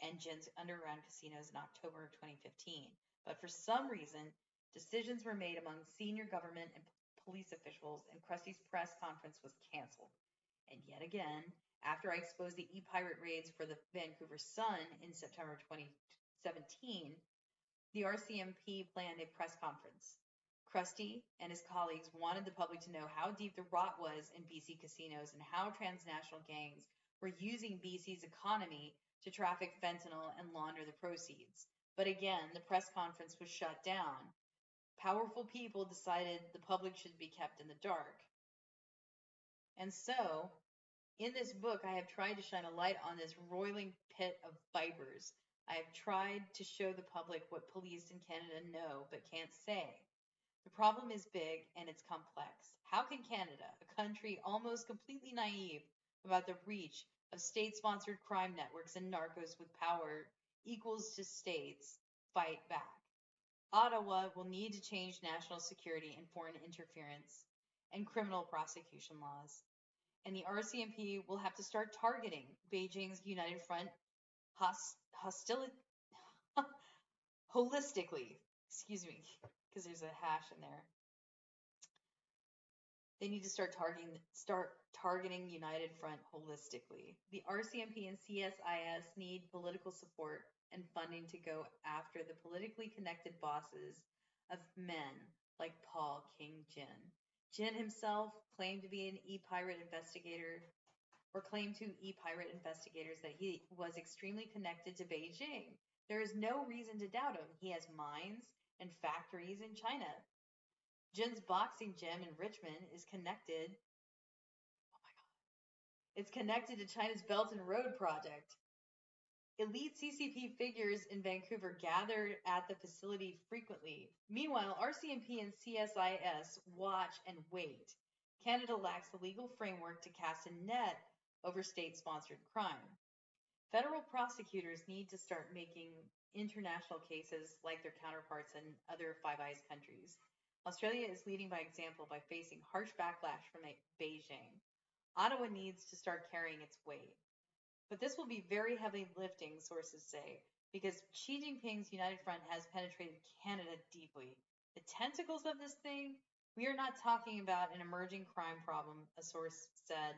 and Jin's underground casinos in October of 2015. But for some reason, decisions were made among senior government and police officials, and Chrustie's press conference was canceled. And yet again, after I exposed the e-pirate raids for the Vancouver Sun in September 2017, the RCMP planned a press conference. Chrustie and his colleagues wanted the public to know how deep the rot was in BC casinos and how transnational gangs were using BC's economy to traffic fentanyl and launder the proceeds. But again, the press conference was shut down. Powerful people decided the public should be kept in the dark. And so, in this book, I have tried to shine a light on this roiling pit of vipers. I have tried to show the public what police in Canada know but can't say. The problem is big and it's complex. How can Canada, a country almost completely naive about the reach of state sponsored crime networks and narcos with power equals to states, fight back? Ottawa will need to change national security and foreign interference and criminal prosecution laws. And the RCMP will have to start targeting Beijing's United Front host, hostility holistically. Excuse me because there's a hash in there. They need to start targeting start targeting United Front holistically. The RCMP and CSIS need political support and funding to go after the politically connected bosses of men like Paul King Jin. Jin himself claimed to be an e-pirate investigator or claimed to e-pirate investigators that he was extremely connected to Beijing. There is no reason to doubt him. He has mines, and factories in China. Jin's boxing gym in Richmond is connected. Oh my God. It's connected to China's Belt and Road Project. Elite CCP figures in Vancouver gathered at the facility frequently. Meanwhile, RCMP and CSIS watch and wait. Canada lacks the legal framework to cast a net over state sponsored crime. Federal prosecutors need to start making international cases like their counterparts in other Five Eyes countries. Australia is leading by example by facing harsh backlash from Beijing. Ottawa needs to start carrying its weight. But this will be very heavy lifting, sources say, because Xi Jinping's United Front has penetrated Canada deeply. The tentacles of this thing, we are not talking about an emerging crime problem, a source said.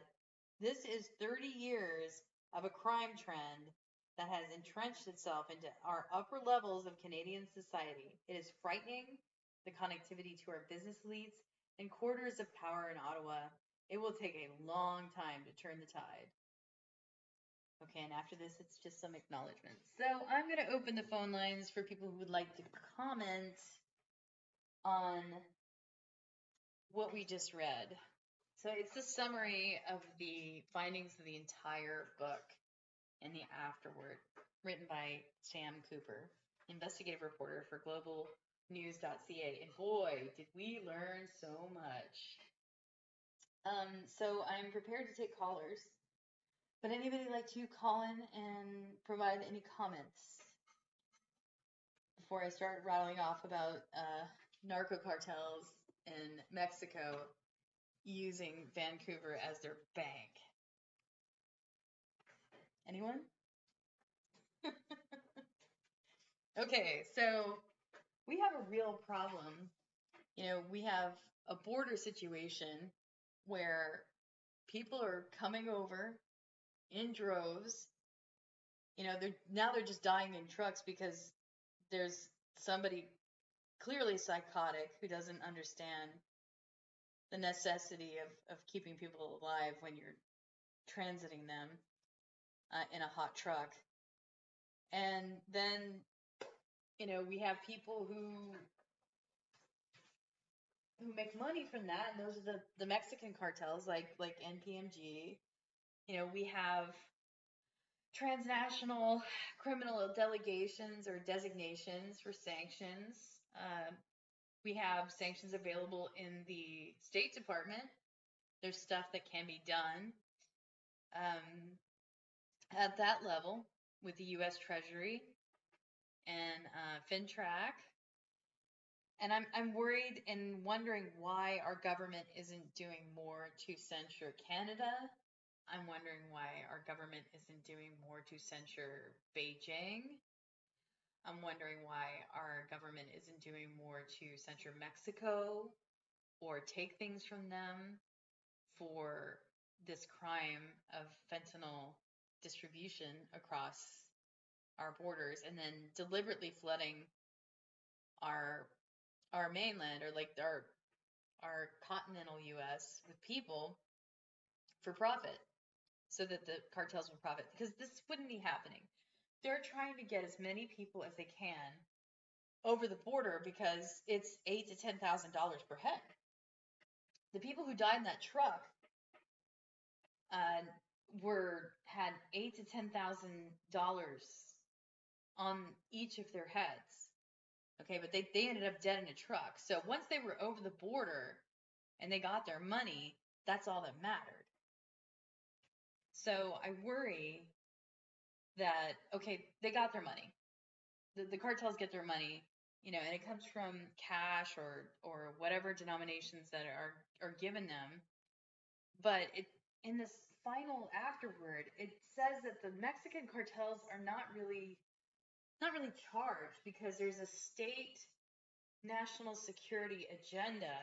This is 30 years of a crime trend that has entrenched itself into our upper levels of Canadian society. It is frightening, the connectivity to our business elites and quarters of power in Ottawa. It will take a long time to turn the tide. Okay, and after this, it's just some acknowledgments. So I'm going to open the phone lines for people who would like to comment on what we just read. So it's a summary of the findings of the entire book and the afterword, written by Sam Cooper, investigative reporter for globalnews.ca. And boy, did we learn so much. Um, so I'm prepared to take callers. But anybody like to call in and provide any comments before I start rattling off about uh, narco cartels in Mexico using Vancouver as their bank? Anyone? okay, so we have a real problem. You know, we have a border situation where people are coming over in droves. You know, they're now they're just dying in trucks because there's somebody clearly psychotic who doesn't understand the necessity of, of keeping people alive when you're transiting them uh, in a hot truck. And then, you know, we have people who who make money from that, and those are the, the Mexican cartels like like NPMG. You know, we have transnational criminal delegations or designations for sanctions. Uh, we have sanctions available in the State Department. There's stuff that can be done um, at that level with the U.S. Treasury and uh, FINTRAC. And I'm I'm worried and wondering why our government isn't doing more to censure Canada. I'm wondering why our government isn't doing more to censure Beijing. I'm wondering why our government isn't doing more to censure Mexico or take things from them for this crime of fentanyl distribution across our borders and then deliberately flooding our our mainland or like our our continental US with people for profit so that the cartels will profit because this wouldn't be happening. They're trying to get as many people as they can over the border because it's eight to ten thousand dollars per head. The people who died in that truck uh, were had eight to ten thousand dollars on each of their heads. Okay, but they, they ended up dead in a truck. So once they were over the border and they got their money, that's all that mattered. So I worry that okay, they got their money. The the cartels get their money, you know, and it comes from cash or or whatever denominations that are are given them. But it in this final afterward, it says that the Mexican cartels are not really not really charged because there's a state national security agenda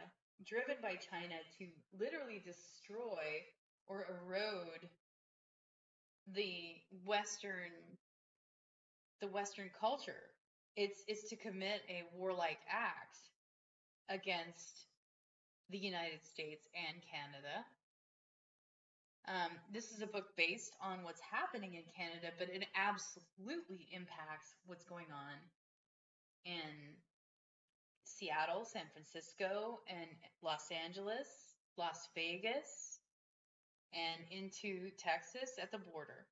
driven by China to literally destroy or erode the western the western culture. It's it's to commit a warlike act against the United States and Canada. Um, this is a book based on what's happening in Canada, but it absolutely impacts what's going on in Seattle, San Francisco, and Los Angeles, Las Vegas, and into Texas at the border.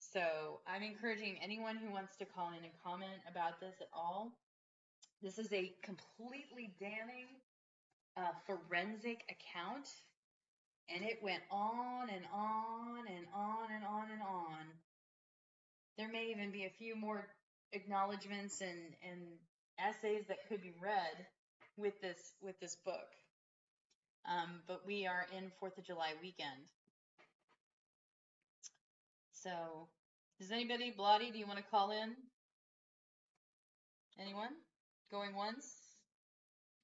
So I'm encouraging anyone who wants to call in and comment about this at all. This is a completely damning uh, forensic account and it went on and on and on and on and on. There may even be a few more acknowledgments and, and essays that could be read with this with this book. Um, but we are in Fourth of July weekend. So, does anybody, Blotty, do you want to call in? Anyone? Going once?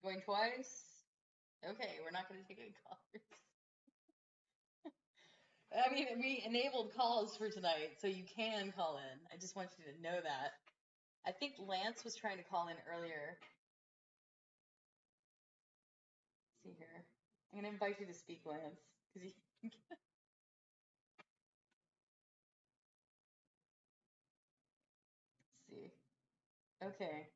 Going twice? Okay, we're not going to take any callers. I mean, we enabled calls for tonight, so you can call in. I just want you to know that. I think Lance was trying to call in earlier. Let's see here. I'm gonna invite you to speak, Lance, because you. see. Okay.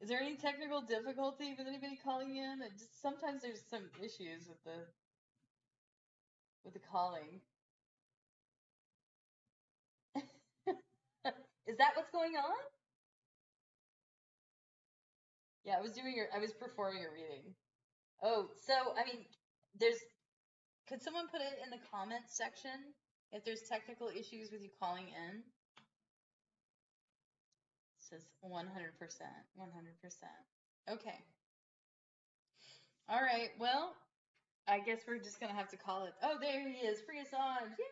Is there any technical difficulty with anybody calling in? It just sometimes there's some issues with the with the calling. Is that what's going on? Yeah, I was doing your I was performing a reading. Oh, so I mean, there's could someone put it in the comments section if there's technical issues with you calling in? It says 100%, 100%. Okay. All right. Well, I guess we're just gonna have to call it. Oh, there he is, free Assange! Yay!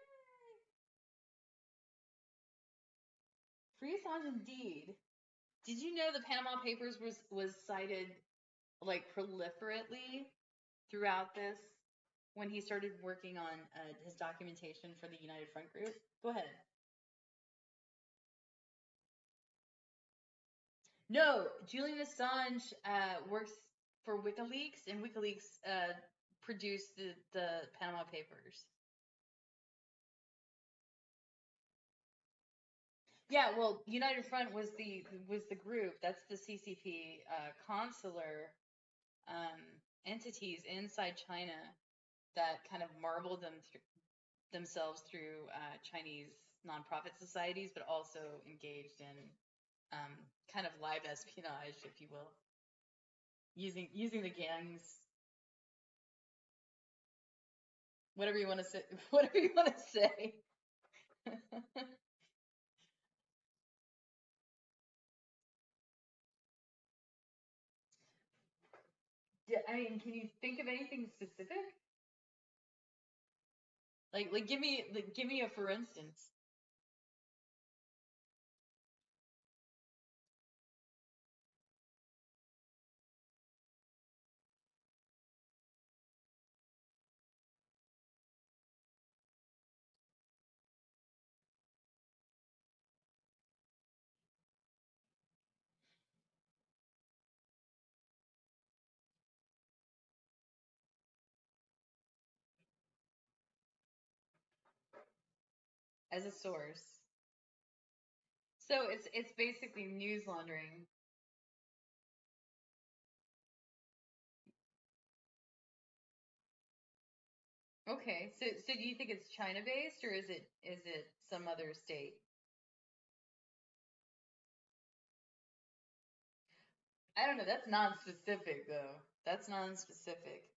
Free Assange indeed. Did you know the Panama Papers was was cited like proliferately throughout this when he started working on uh, his documentation for the United Front Group? Go ahead. No, Julian Assange uh, works for WikiLeaks, and WikiLeaks uh, produced the, the Panama Papers. Yeah, well, United Front was the was the group. That's the CCP uh, consular um, entities inside China that kind of marbled them th- themselves through uh, Chinese nonprofit societies, but also engaged in um, kind of live espionage, if you will, using using the gangs. Whatever you want to say. Whatever you want to say. I mean, can you think of anything specific? Like, like, give me, like, give me a for instance. As a source. So it's it's basically news laundering. Okay, so so do you think it's China based or is it is it some other state? I don't know. That's non-specific though. That's non-specific.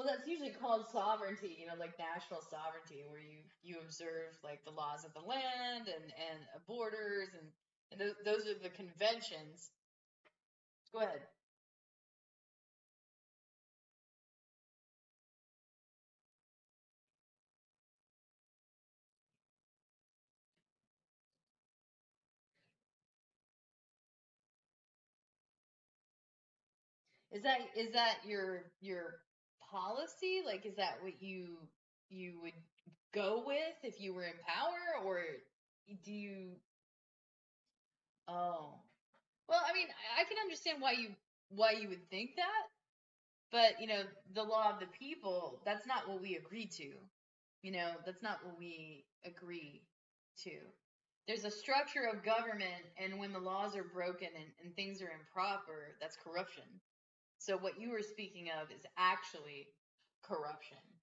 Well, that's usually called sovereignty, you know, like national sovereignty, where you you observe like the laws of the land and and borders and and those those are the conventions. Go ahead. Is that is that your your policy? Like, is that what you you would go with if you were in power, or do you? Oh, well, I mean, I can understand why you why you would think that, but you know, the law of the people, that's not what we agreed to. You know, that's not what we agree to. There's a structure of government, and when the laws are broken and, and things are improper, that's corruption. So what you were speaking of is actually corruption.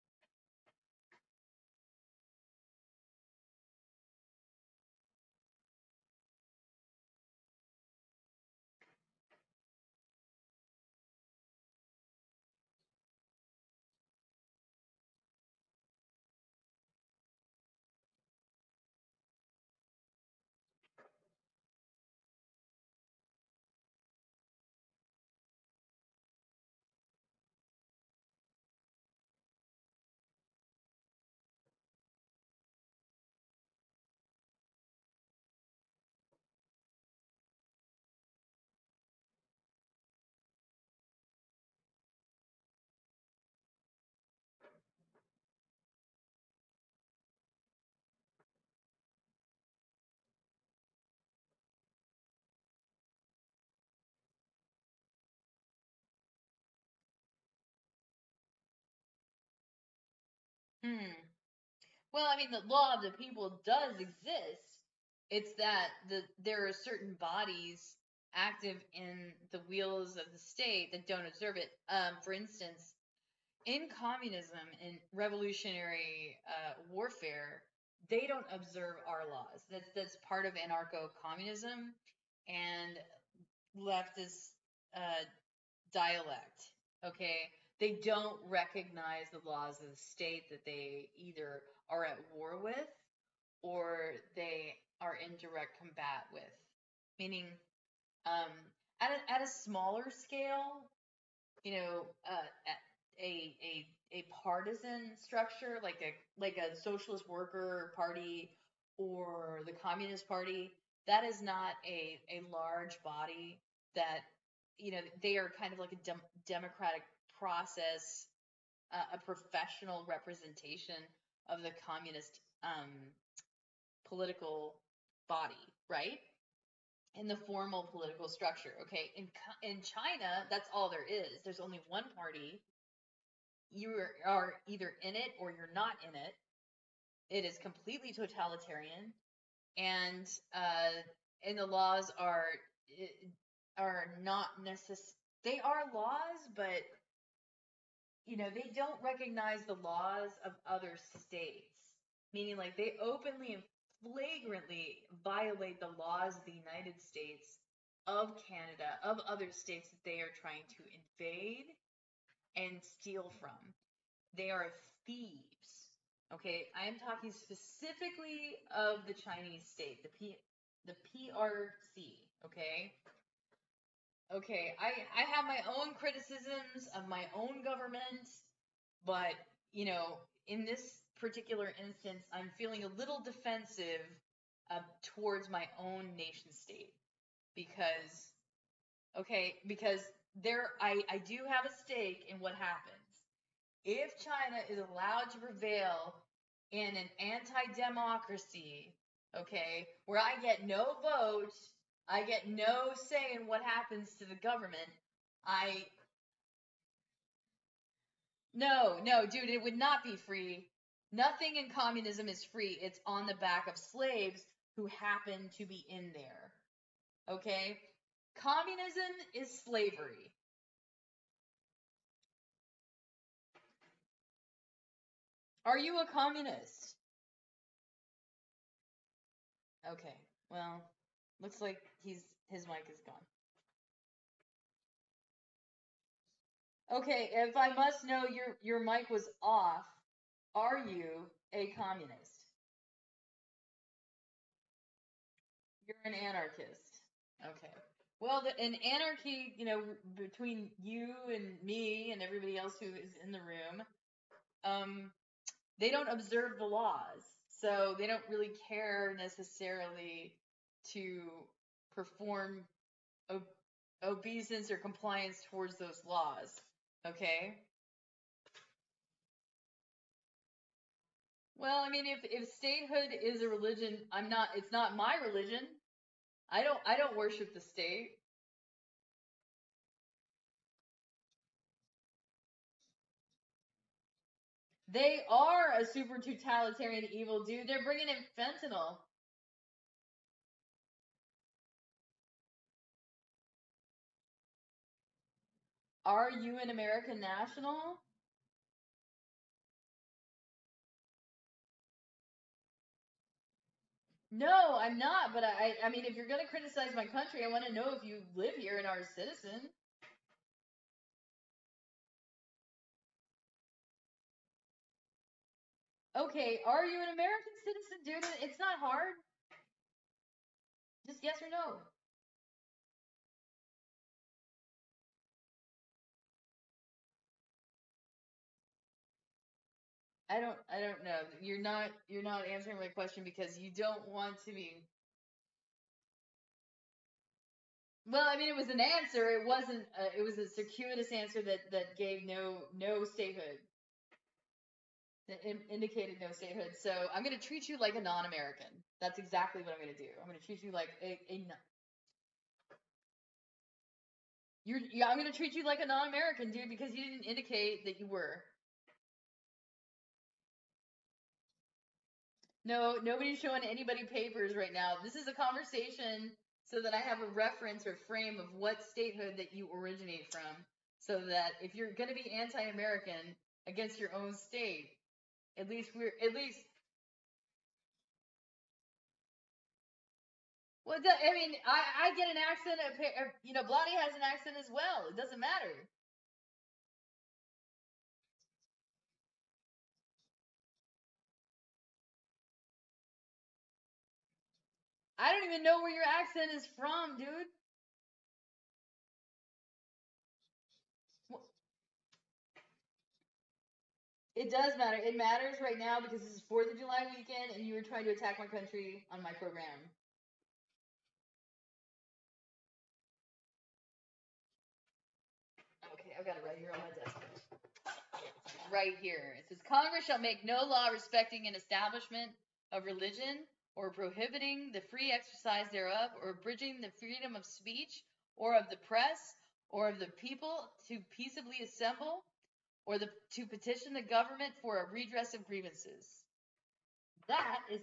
Hmm. Well, I mean, the law of the people does exist. it's that the there are certain bodies active in the wheels of the state that don't observe it. Um, for instance, in communism and revolutionary uh, warfare, they don't observe our laws. That's that's part of anarcho-communism and leftist uh, dialect. Okay, they don't recognize the laws of the state that they either are at war with or they are in direct combat with. Meaning, um, at a, at a smaller scale, you know, uh, a a a partisan structure like a like a socialist worker party or the communist party that is not a a large body that you know they are kind of like a dem- democratic process uh, a professional representation of the communist um, political body right in the formal political structure okay in in china that's all there is there's only one party you are either in it or you're not in it. It is completely totalitarian, and uh, and the laws are are not necess. They are laws, but you know they don't recognize the laws of other states. Meaning, like they openly and flagrantly violate the laws of the United States, of Canada, of other states that they are trying to invade and steal from. They are thieves. Okay, I am talking specifically of the Chinese state, the P the PRC, okay? Okay, I I have my own criticisms of my own government, but you know, in this particular instance, I'm feeling a little defensive uh, towards my own nation state because okay, because there I, I do have a stake in what happens. If China is allowed to prevail in an anti-democracy, okay, where I get no vote, I get no say in what happens to the government, I No, no, dude, it would not be free. Nothing in communism is free. It's on the back of slaves who happen to be in there. Okay? Communism is slavery. Are you a communist? Okay. Well, looks like he's his mic is gone. Okay, if I must know your your mic was off, are you a communist? You're an anarchist. Okay. Well, the, in anarchy, you know, between you and me and everybody else who is in the room, um, they don't observe the laws, so they don't really care necessarily to perform ob- obeisance or compliance towards those laws. Okay. Well, I mean, if if statehood is a religion, I'm not. It's not my religion. I don't I don't worship the state. They are a super totalitarian evil dude. They're bringing in fentanyl. Are you an American national? No, I'm not. But I, I mean, if you're gonna criticize my country, I want to know if you live here and are a citizen. Okay, are you an American citizen, dude? It's not hard. Just yes or no. I don't I don't know. You're not you're not answering my question because you don't want to be Well, I mean it was an answer. It wasn't a, it was a circuitous answer that that gave no no statehood. That indicated no statehood. So, I'm going to treat you like a non-American. That's exactly what I'm going to do. I'm going to treat you like a, a you're, yeah, I'm going to treat you like a non-American, dude, because you didn't indicate that you were. No, nobody's showing anybody papers right now. This is a conversation so that I have a reference or frame of what statehood that you originate from. So that if you're going to be anti-American against your own state, at least we're at least. Well, I mean, I, I get an accent. You know, Blotty has an accent as well. It doesn't matter. I don't even know where your accent is from, dude. It does matter. It matters right now because this is 4th of July weekend and you were trying to attack my country on my program. Okay, I've got it right here on my desk. Right here. It says Congress shall make no law respecting an establishment of religion or prohibiting the free exercise thereof or abridging the freedom of speech or of the press or of the people to peaceably assemble or the, to petition the government for a redress of grievances. That is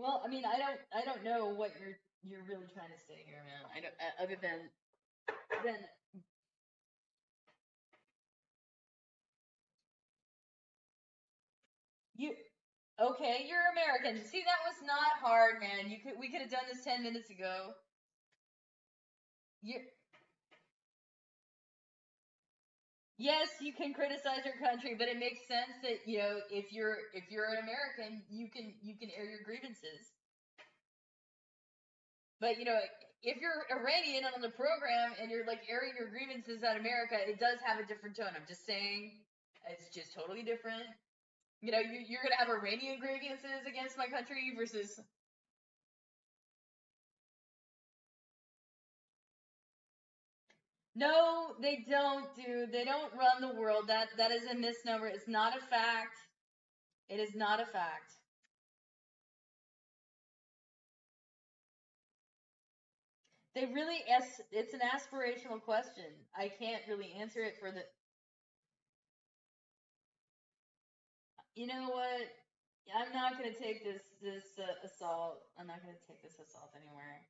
Well, I mean, I don't, I don't know what you're, you're really trying to say here, man. I don't, uh, other than, than You okay? You're American. See, that was not hard, man. You could we could have done this ten minutes ago. You. Yes, you can criticize your country, but it makes sense that you know if you're if you're an American, you can you can air your grievances. But you know, if you're Iranian on the program and you're like airing your grievances at America, it does have a different tone. I'm just saying, it's just totally different. You know, you, you're gonna have Iranian grievances against my country versus. No, they don't, dude. They don't run the world. That that is a misnomer. It's not a fact. It is not a fact. They really ask, it's an aspirational question. I can't really answer it for the you know what? I'm not gonna take this this uh, assault. I'm not gonna take this assault anywhere.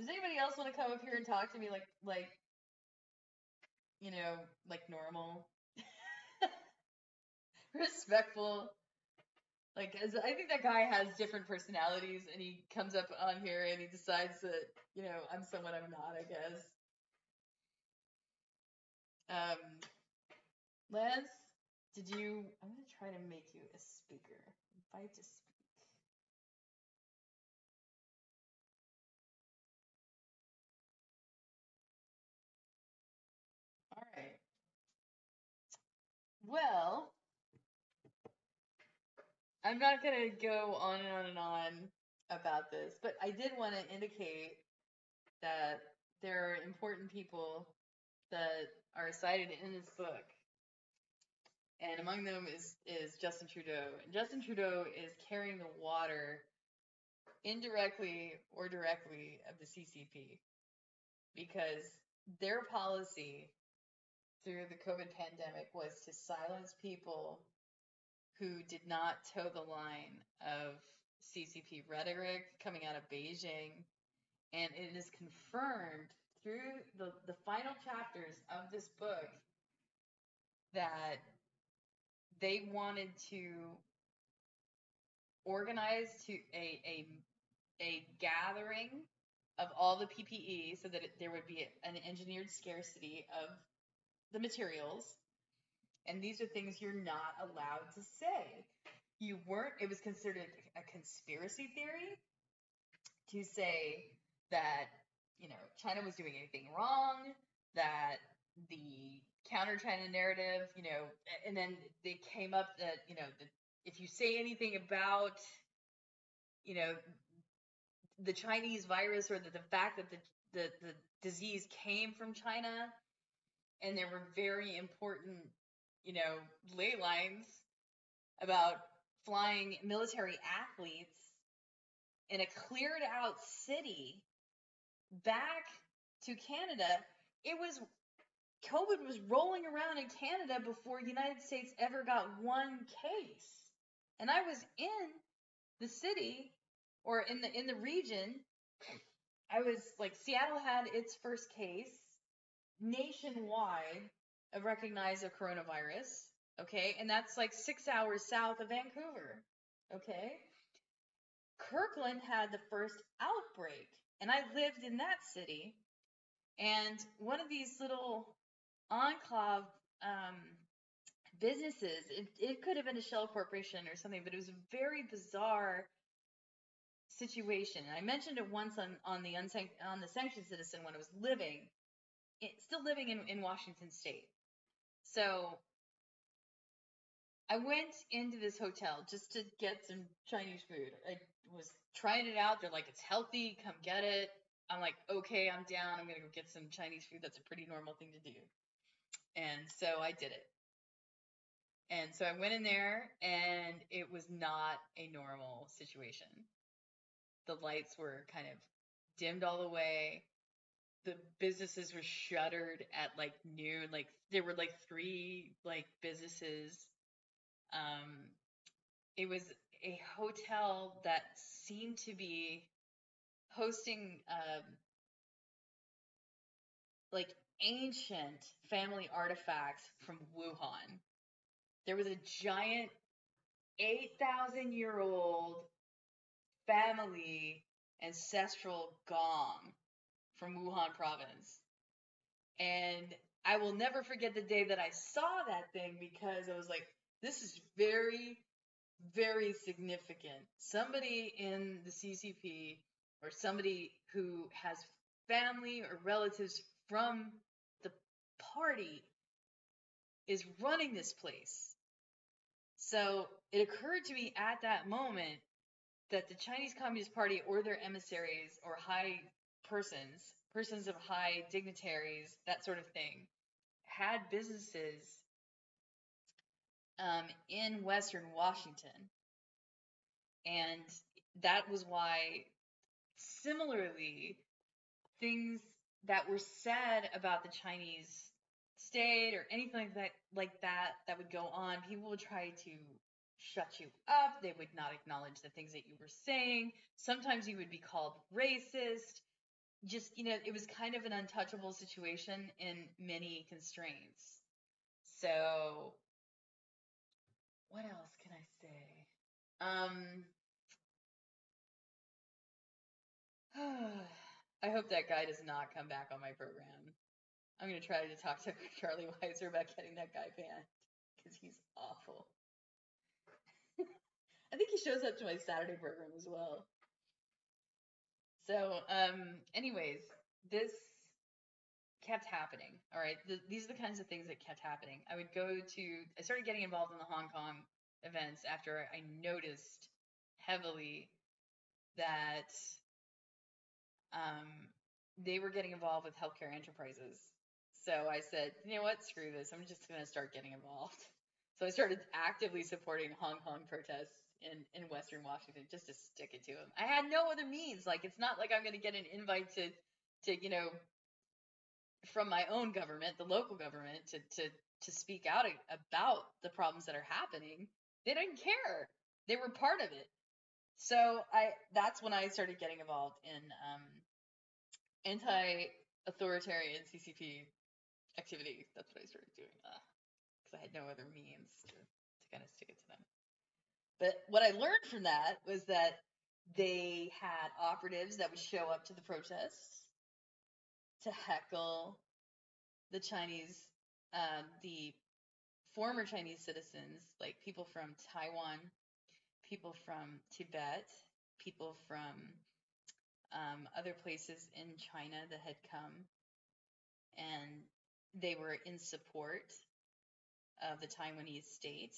Does anybody else want to come up here and talk to me like like you know like normal, respectful? Like, as I think that guy has different personalities, and he comes up on here and he decides that you know I'm someone I'm not. I guess. Um, Les, did you? I'm gonna try to make you a speaker. Invite to speak. Well, I'm not gonna go on and on and on about this, but I did want to indicate that there are important people that are cited in this book and among them is is Justin Trudeau. And Justin Trudeau is carrying the water indirectly or directly of the CCP because their policy through the COVID pandemic was to silence people who did not toe the line of CCP rhetoric coming out of Beijing. And it is confirmed through the, the final chapters of this book that they wanted to organize to a a a gathering of all the PPE so that it, there would be an engineered scarcity of the materials. And these are things you're not allowed to say. You weren't, it was considered a conspiracy theory to say that, you know, China was doing anything wrong, that the counter China narrative, you know, and then they came up that, you know, the, if you say anything about, you know, the Chinese virus or the, the fact that the, the, the disease came from China, and there were very important, you know, ley lines about flying military athletes in a cleared out city back to Canada. It was COVID was rolling around in Canada before the United States ever got one case. And I was in the city or in the in the region. I was like Seattle had its first case nationwide of recognized coronavirus. Okay, and that's like six hours south of Vancouver. Okay, Kirkland had the first outbreak, and I lived in that city. And one of these little enclave um, businesses, it, it could have been a shell corporation or something, but it was a very bizarre situation. And I mentioned it once on, on the unsan- on the sanctioned citizen when I was living, still living in, in Washington State. So I went into this hotel just to get some Chinese food. I was trying it out. They're like, it's healthy. Come get it. I'm like, okay, I'm down. I'm to go get some Chinese food. That's a pretty normal thing to do. And so I did it. And so I went in there and it was not a normal situation. The lights were kind of dimmed all the way. The businesses were shuttered at like noon. Like there were like three like businesses. Um, it was a hotel that seemed to be hosting um, like ancient family artifacts from Wuhan. There was a giant 8,000 year old family ancestral gong from Wuhan province. And I will never forget the day that I saw that thing because I was like, this is very, very significant. Somebody in the CCP or somebody who has family or relatives from the party is running this place. So it occurred to me at that moment that the Chinese Communist Party or their emissaries or high persons, persons of high dignitaries, that sort of thing, had businesses um, in Western Washington. And that was why, similarly, things that were said about the Chinese state or anything like that, like that, that would go on, people would try to shut you up. They would not acknowledge the things that you were saying. Sometimes you would be called racist. Just, you know, it was kind of an untouchable situation in many constraints. So, what else can I say? Um, I hope that guy does not come back on my program. I'm going to try to talk to Charlie Weiser about getting that guy banned because he's awful. I think he shows up to my Saturday program as well. So, um, anyways, this kept happening. All right, Th- these are the kinds of things that kept happening. I would go to, I started getting involved in the Hong Kong events after I noticed heavily that um, they were getting involved with healthcare enterprises. So I said, you know what, screw this. I'm just going to start getting involved. So I started actively supporting Hong Kong protests in, in Western Washington just to stick it to them. I had no other means. Like, it's not like I'm going to get an invite to, to, you know, from my own government, the local government, to, to, to speak out about the problems that are happening. They didn't care. They were part of it. So I, that's when I started getting involved in, um, anti-authoritarian CCP activity. That's what I started doing because I had no other means to, to kind of stick it to them. But what I learned from that was that they had operatives that would show up to the protests to heckle the Chinese, um, the former Chinese citizens, like people from Taiwan, people from Tibet, people from um, other places in China that had come, and they were in support of the Taiwanese state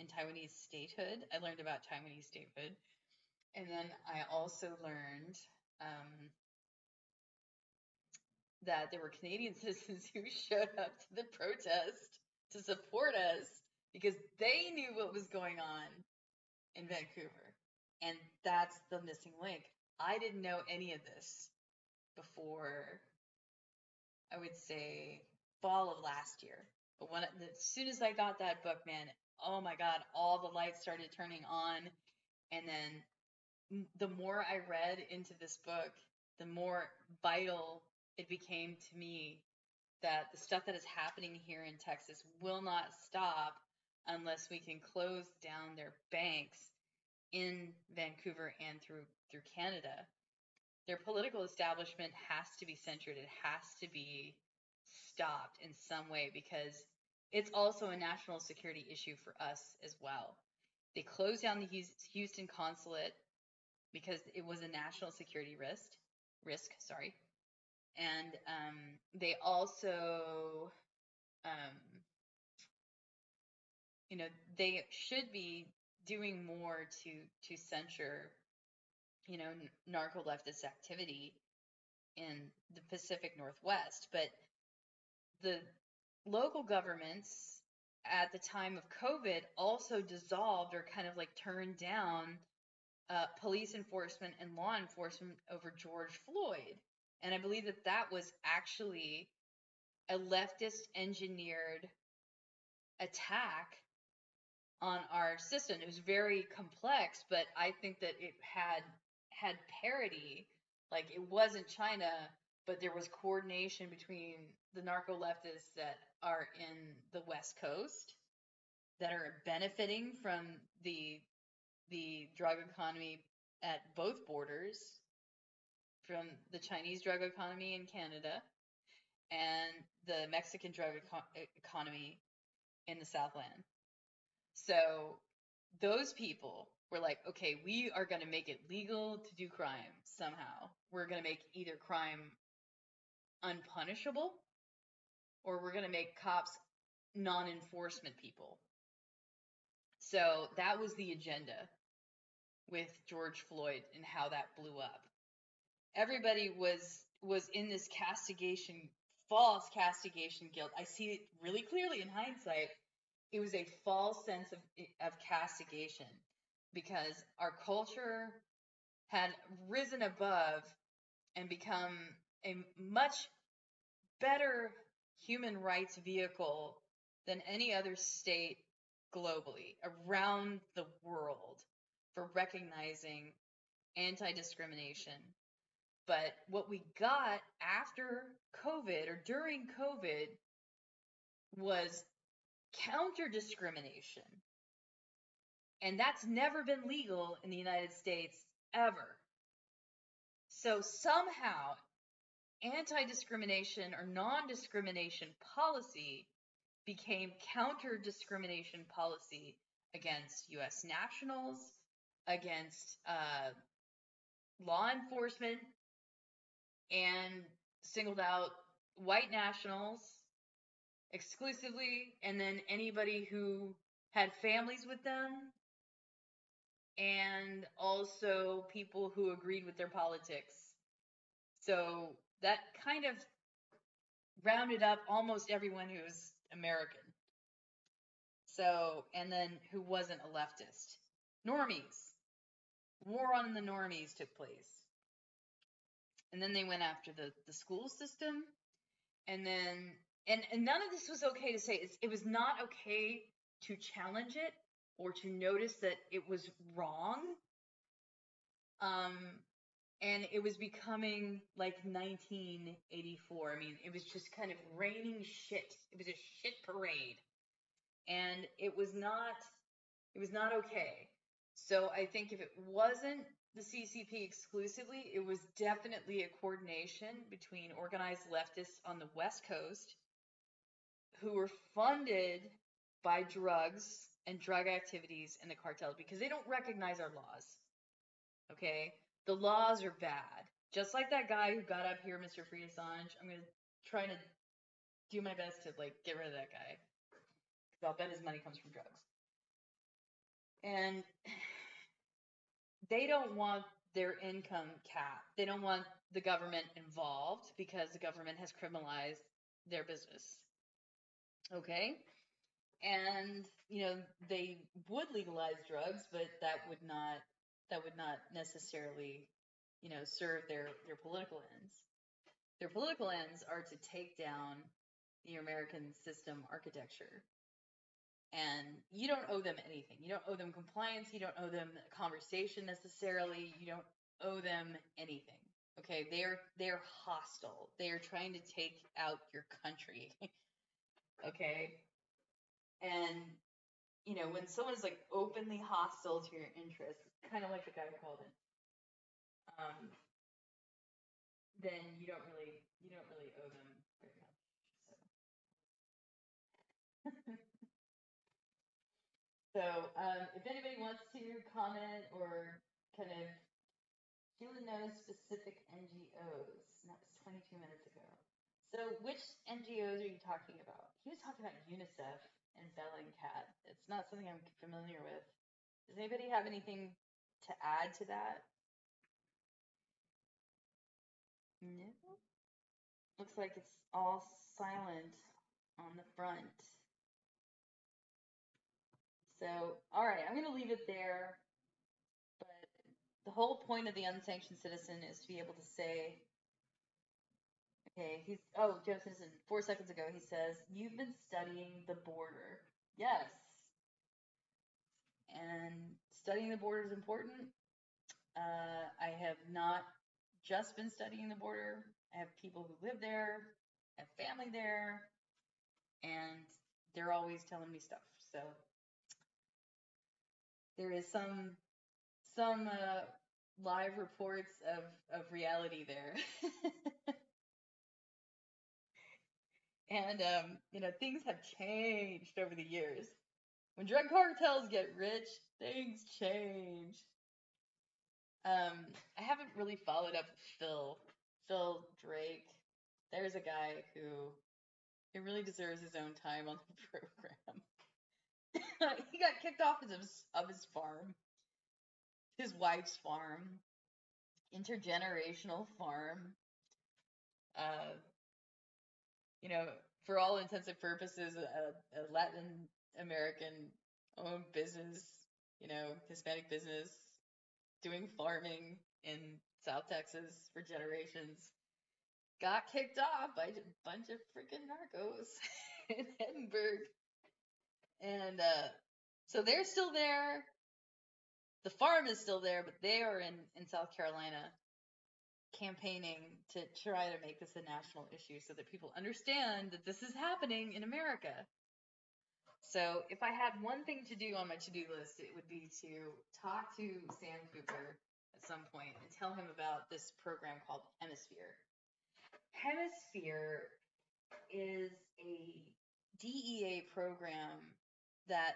and Taiwanese statehood. I learned about Taiwanese statehood. And then I also learned um, that there were Canadian citizens who showed up to the protest to support us because they knew what was going on in Vancouver. And that's the missing link. I didn't know any of this before, I would say, fall of last year. But when as soon as I got that book, man, oh my God, all the lights started turning on. And then the more I read into this book, the more vital it became to me that the stuff that is happening here in Texas will not stop unless we can close down their banks in Vancouver and through through Canada. Their political establishment has to be centered. It has to be stopped in some way because it's also a national security issue for us as well. They closed down the Houston consulate because it was a national security risk. Risk, sorry, and um, they also, um, you know, they should be doing more to to censure, you know, narco leftist activity in the Pacific Northwest, but the local governments at the time of COVID also dissolved or kind of like turned down uh, police enforcement and law enforcement over George Floyd. And I believe that that was actually a leftist engineered attack on our system. It was very complex, but I think that it had had parity. Like it wasn't China, but there was coordination between the narco leftists that are in the West Coast that are benefiting from the the drug economy at both borders from the Chinese drug economy in Canada and the Mexican drug eco- economy in the Southland. So those people were like, okay, we are going to make it legal to do crime somehow. We're going to make either crime unpunishable or we're going to make cops non enforcement people. So that was the agenda with George Floyd and how that blew up. Everybody was was in this castigation, false castigation guilt. I see it really clearly in hindsight. It was a false sense of of castigation because our culture had risen above and become a much better human rights vehicle than any other state globally around the world for recognizing anti discrimination. But what we got after COVID or during COVID was counter discrimination. And that's never been legal in the United States ever. So somehow, anti discrimination or non discrimination policy became counter discrimination policy against US nationals, against uh, law enforcement, and singled out white nationals exclusively, and then anybody who had families with them, and also people who agreed with their politics. So that kind of rounded up almost everyone who was American. So, and then who wasn't a leftist. Normies. War on the normies took place. And then they went after the, the school system. And then, and, and none of this was okay to say. It's, it was not okay to challenge it or to notice that it was wrong. Um, and it was becoming like 1984. I mean, it was just kind of raining shit. It was a shit parade, and it was not, it was not okay. So I think if it wasn't the CCP exclusively, it was definitely a coordination between organized leftists on the West Coast who were funded by drugs and drug activities and the cartels because they don't recognize our laws. Okay? The laws are bad. Just like that guy who got up here, Mr. Free Assange. I'm gonna try to do my best to like get rid of that guy. Cause I'll bet his money comes from drugs. And they don't want their income cap. They don't want the government involved because the government has criminalized their business. Okay? and you know they would legalize drugs, but that would not that would not necessarily you know serve their their political ends. Their political ends are to take down the American system architecture. And you don't owe them anything. You don't owe them compliance. You don't owe them conversation necessarily. You don't owe them anything. Okay, they're they're hostile. They are trying to take out your country. okay, and you know when someone's like openly hostile to your interests, kind of like the guy who called in, um, then you don't really you don't really owe them very much. So. So, um, if anybody wants to comment or kind of Sheila knows specific NGOs. And that was 22 minutes ago. So, which NGOs are you talking about? He was talking about UNICEF and Bellingcat. It's not something I'm familiar with. Does anybody have anything to add to that? No. Looks like it's all silent on the front. So, all right, I'm going to leave it there. But the whole point of the unsanctioned citizen is to be able to say, okay, he's, oh, Citizen, four seconds ago, he says, you've been studying the border. Yes. And studying the border is important. Uh, I have not just been studying the border. I have people who live there, I have family there, and they're always telling me stuff. So there is some some uh, live reports of of reality there. and um, you know, things have changed over the years. When drug cartels get rich, things change. Um, I haven't really followed up Phil. Phil Drake. There's a guy who he really deserves his own time on the program. he got kicked off of his of his farm, his wife's farm, intergenerational farm. Uh, you know, for all intents and purposes, a, a Latin American owned business, you know, Hispanic business, doing farming in South Texas for generations, got kicked off by a bunch of freaking narcos in Edinburg. And uh, so they're still there. The farm is still there, but they are in, in South Carolina campaigning to try to make this a national issue so that people understand that this is happening in America. So if I had one thing to do on my to-do list, it would be to talk to Sam Cooper at some point and tell him about this program called Hemisphere. Hemisphere is a DEA program that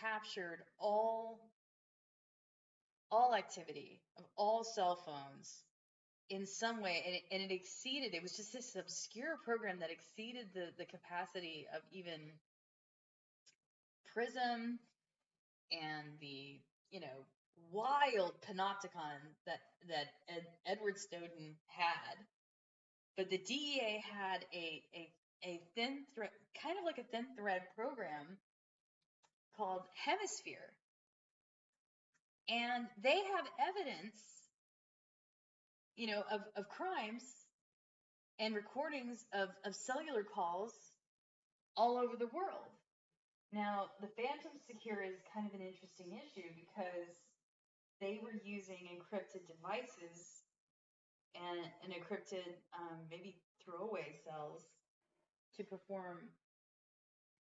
captured all all activity of all cell phones in some way and it, and it exceeded it was just this obscure program that exceeded the the capacity of even prism and the you know wild panopticon that that Ed, edward snowden had but the dea had a a a thin thread kind of like a thin thread program called Hemisphere. And they have evidence, you know, of, of crimes and recordings of, of cellular calls all over the world. Now, the Phantom Secure is kind of an interesting issue because they were using encrypted devices and, and encrypted um, maybe throwaway cells to perform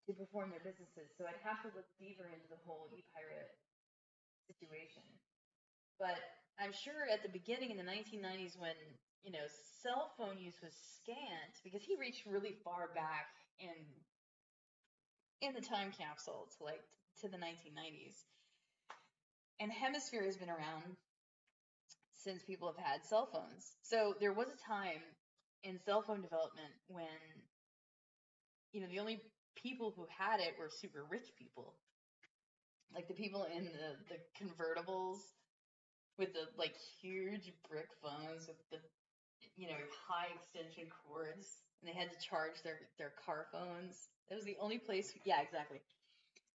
to perform their businesses. So I'd have to look deeper into the whole e-pirate situation. But I'm sure at the beginning in the 1990s when, you know, cell phone use was scant because he reached really far back in in the time capsule to like to the 1990s. And Hemisphere has been around since people have had cell phones. So there was a time in cell phone development when you know the only people who had it were super rich people. Like the people in the, the convertibles with the like huge brick phones with the you know high extension cords and they had to charge their their car phones. That was the only place yeah, exactly.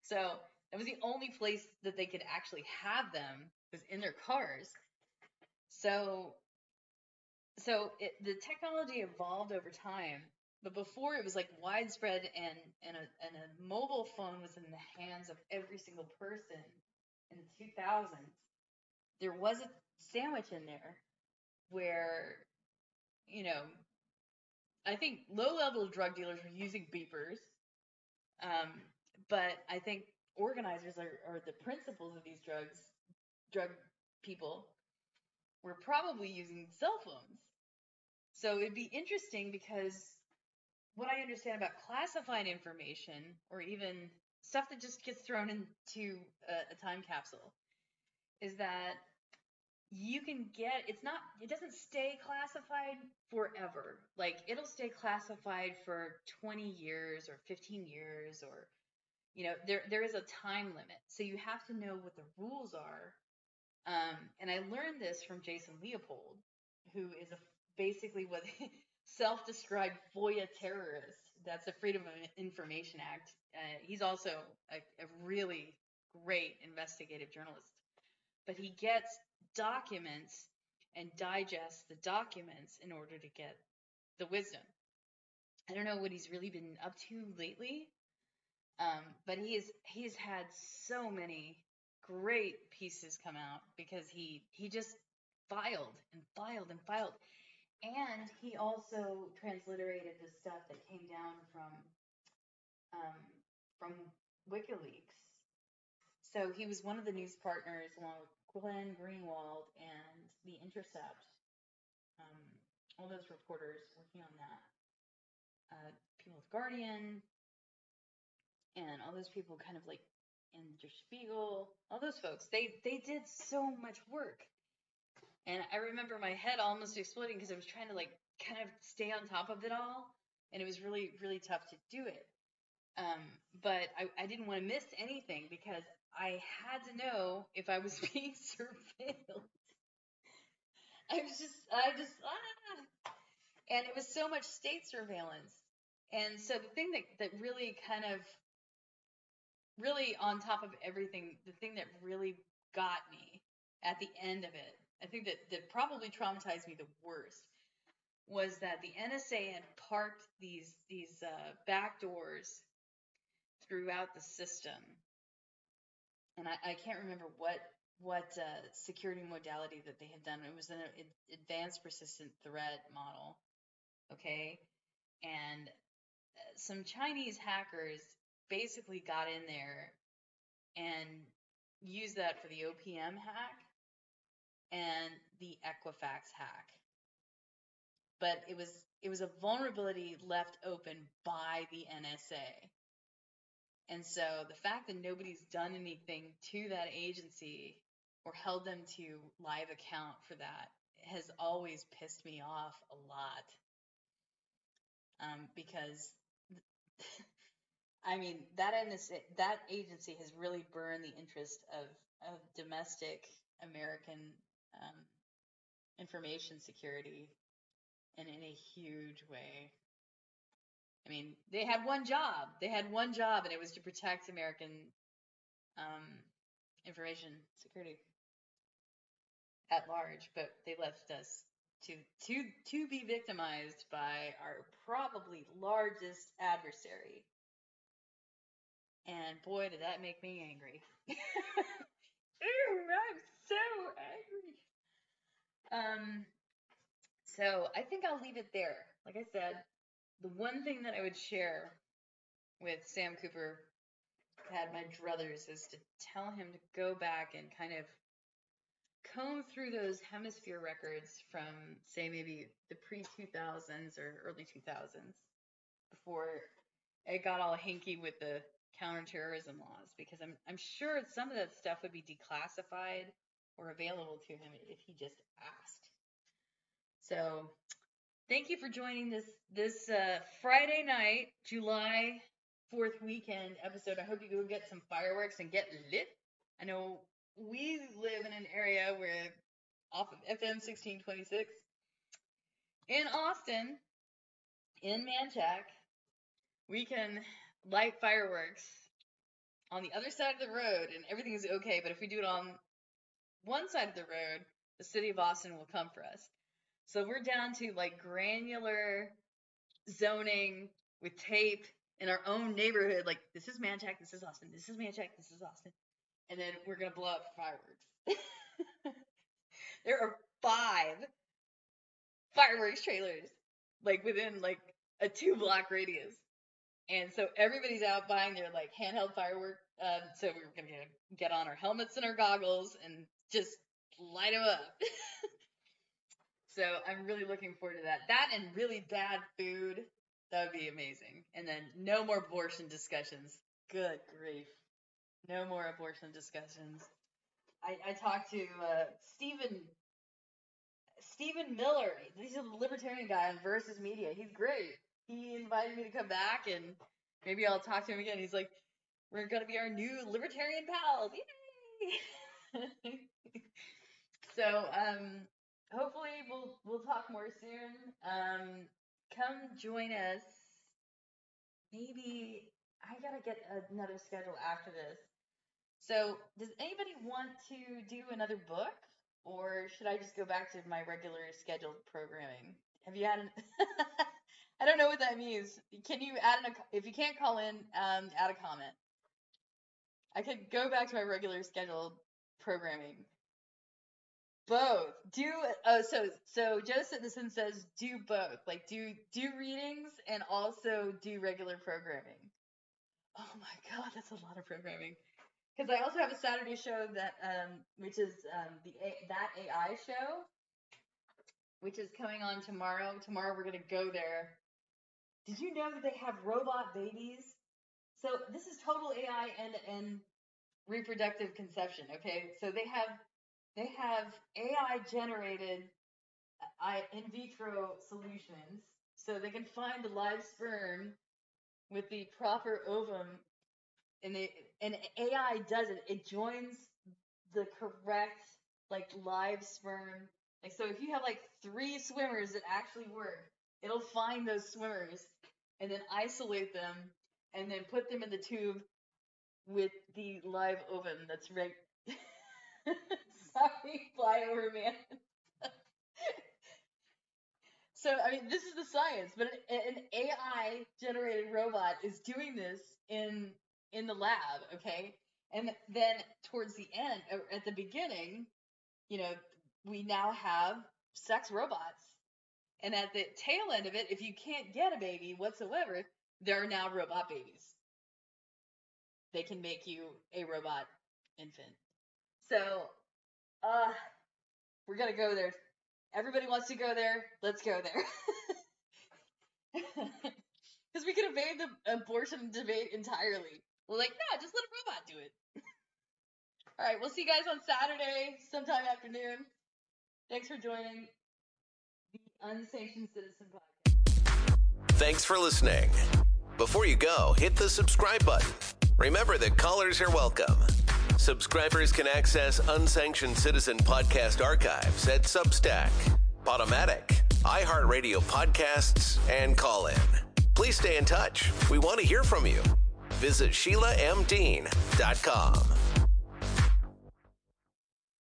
So that was the only place that they could actually have them was in their cars. So so it, the technology evolved over time, but before it was like widespread and and a, and a mobile phone was in the hands of every single person in the 2000s. There was a sandwich in there where you know I think low level drug dealers were using beepers, um, but I think organizers are, or the principals of these drugs, drug people, were probably using cell phones. So it'd be interesting because what I understand about classified information or even stuff that just gets thrown into a, a time capsule is that you can get it's not it doesn't stay classified forever. Like it'll stay classified for 20 years or 15 years or you know there there is a time limit. So you have to know what the rules are. Um, and i learned this from jason leopold who is a basically what self-described foia terrorist. That's the freedom of information act. Uh, he's also a, a really great investigative journalist. But he gets documents and digests the documents in order to get the wisdom i don't know what he's really been up to lately um, but he is he's had so many great pieces come out because he he just filed and filed and filed, and he also transliterated the stuff that came down from um, from WikiLeaks. So he was one of the news partners along with Glenn Greenwald and The Intercept. Um, all those reporters working on that. Uh, people with Guardian, and all those people kind of like in Der Spiegel, all those folks, they they did so much work. And I remember my head almost exploding because I was trying to like kind of stay on top of it all, and it was really really tough to do it. Um, but I, I didn't want to miss anything because I had to know if I was being surveilled. I was just I just ah, and it was so much state surveillance. And so the thing that that really kind of really on top of everything, the thing that really got me at the end of it, I think that that probably traumatized me the worst was that the NSA had parked these these uh, back doors throughout the system, and I, I can't remember what what uh, security modality that they had done. It was an advanced persistent threat model, okay, and uh, some Chinese hackers basically got in there and used that for the OPM hack and the Equifax hack. But it was it was a vulnerability left open by the NSA. And so the fact that nobody's done anything to that agency or held them to live account for that has always pissed me off a lot. Um, because I mean, that that agency has really burned the interest of, of domestic American um, information security and in a huge way. I mean, they had one job. They had one job, and it was to protect American um, information security at large. But they left us to to to be victimized by our probably largest adversary and boy, did that make me angry. Ooh, I'm so angry. Um, so I think I'll leave it there. Like I said, the one thing that I would share with Sam Cooper had my druthers is to tell him to go back and kind of comb through those hemisphere records from say maybe the pre 2000s or early 2000s before it got all hinky with the counterterrorism laws because I'm I'm sure some of that stuff would be declassified or available to him if he just asked. So, thank you for joining this this uh, Friday night, July 4th weekend episode. I hope you go get some fireworks and get lit. I know we live in an area where off of FM 1626 in Austin, in Manchaca, we can light fireworks on the other side of the road and everything is okay, but if we do it on one side of the road, the city of Austin will come for us. So we're down to like granular zoning with tape in our own neighborhood. Like this is Manchaca, this is Austin, this is Manchaca, this is Austin, and then we're gonna blow up fireworks. there are five fireworks trailers like within like a two block radius. And so everybody's out buying their like handheld firework. Um, so we are gonna get on our helmets and our goggles and just light them up. so I'm really looking forward to that. That and really bad food. That would be amazing. And then no more abortion discussions. Good grief. No more abortion discussions. I, I talked to uh, Stephen Stephen Miller. He's a libertarian guy on Versus Media. He's great. He invited me to come back and maybe I'll talk to him again. He's like, we're gonna be our new libertarian pals. Yay! so um, we'll we'll talk more soon. Um, come join us. Maybe I gotta get another schedule after this. So, does anybody want to do another book, or should I just go back to my regular scheduled programming? Have you had an? I don't know what that means. Can you add an? If you can't call in, um, add a comment. I could go back to my regular scheduled programming. Both. Do oh so so Joe Citizen says do both. Like do do readings and also do regular programming. Oh my god, that's a lot of programming. Because I also have a Saturday show that um which is um the a- that AI show, which is coming on tomorrow. Tomorrow we're gonna go there. Did you know that they have robot babies? So this is total AI and and reproductive conception. Okay, so they have they have AI generated uh, in vitro solutions, so they can find the live sperm with the proper ovum, and and AI does it. It joins the correct like live sperm. Like so, if you have like three swimmers that actually work, it'll find those swimmers and then isolate them and then put them in the tube with the live ovum that's right. Sorry, flyover man. so I mean, this is the science, but an, AI generated robot is doing this in in the lab, okay? And then towards the end, or at the beginning, you know, we now have sex robots. And at the tail end of it, if you can't get a baby whatsoever, there are now robot babies. They can make you a robot infant. So, uh, we're gonna go there. Everybody wants to go there. Let's go there. Because we can evade the abortion debate entirely. We're like, no, just let a robot do it. All right, we'll see you guys on Saturday, sometime afternoon. Thanks for joining the Unsanctioned Citizen Podcast. Thanks for listening. Before you go, hit the subscribe button. Remember that callers are welcome. Subscribers can access Unsanctioned Citizen podcast archives at Substack, Podomatic, iHeartRadio podcasts, and call in. Please stay in touch. We want to hear from you. Visit SheilaMDean.com.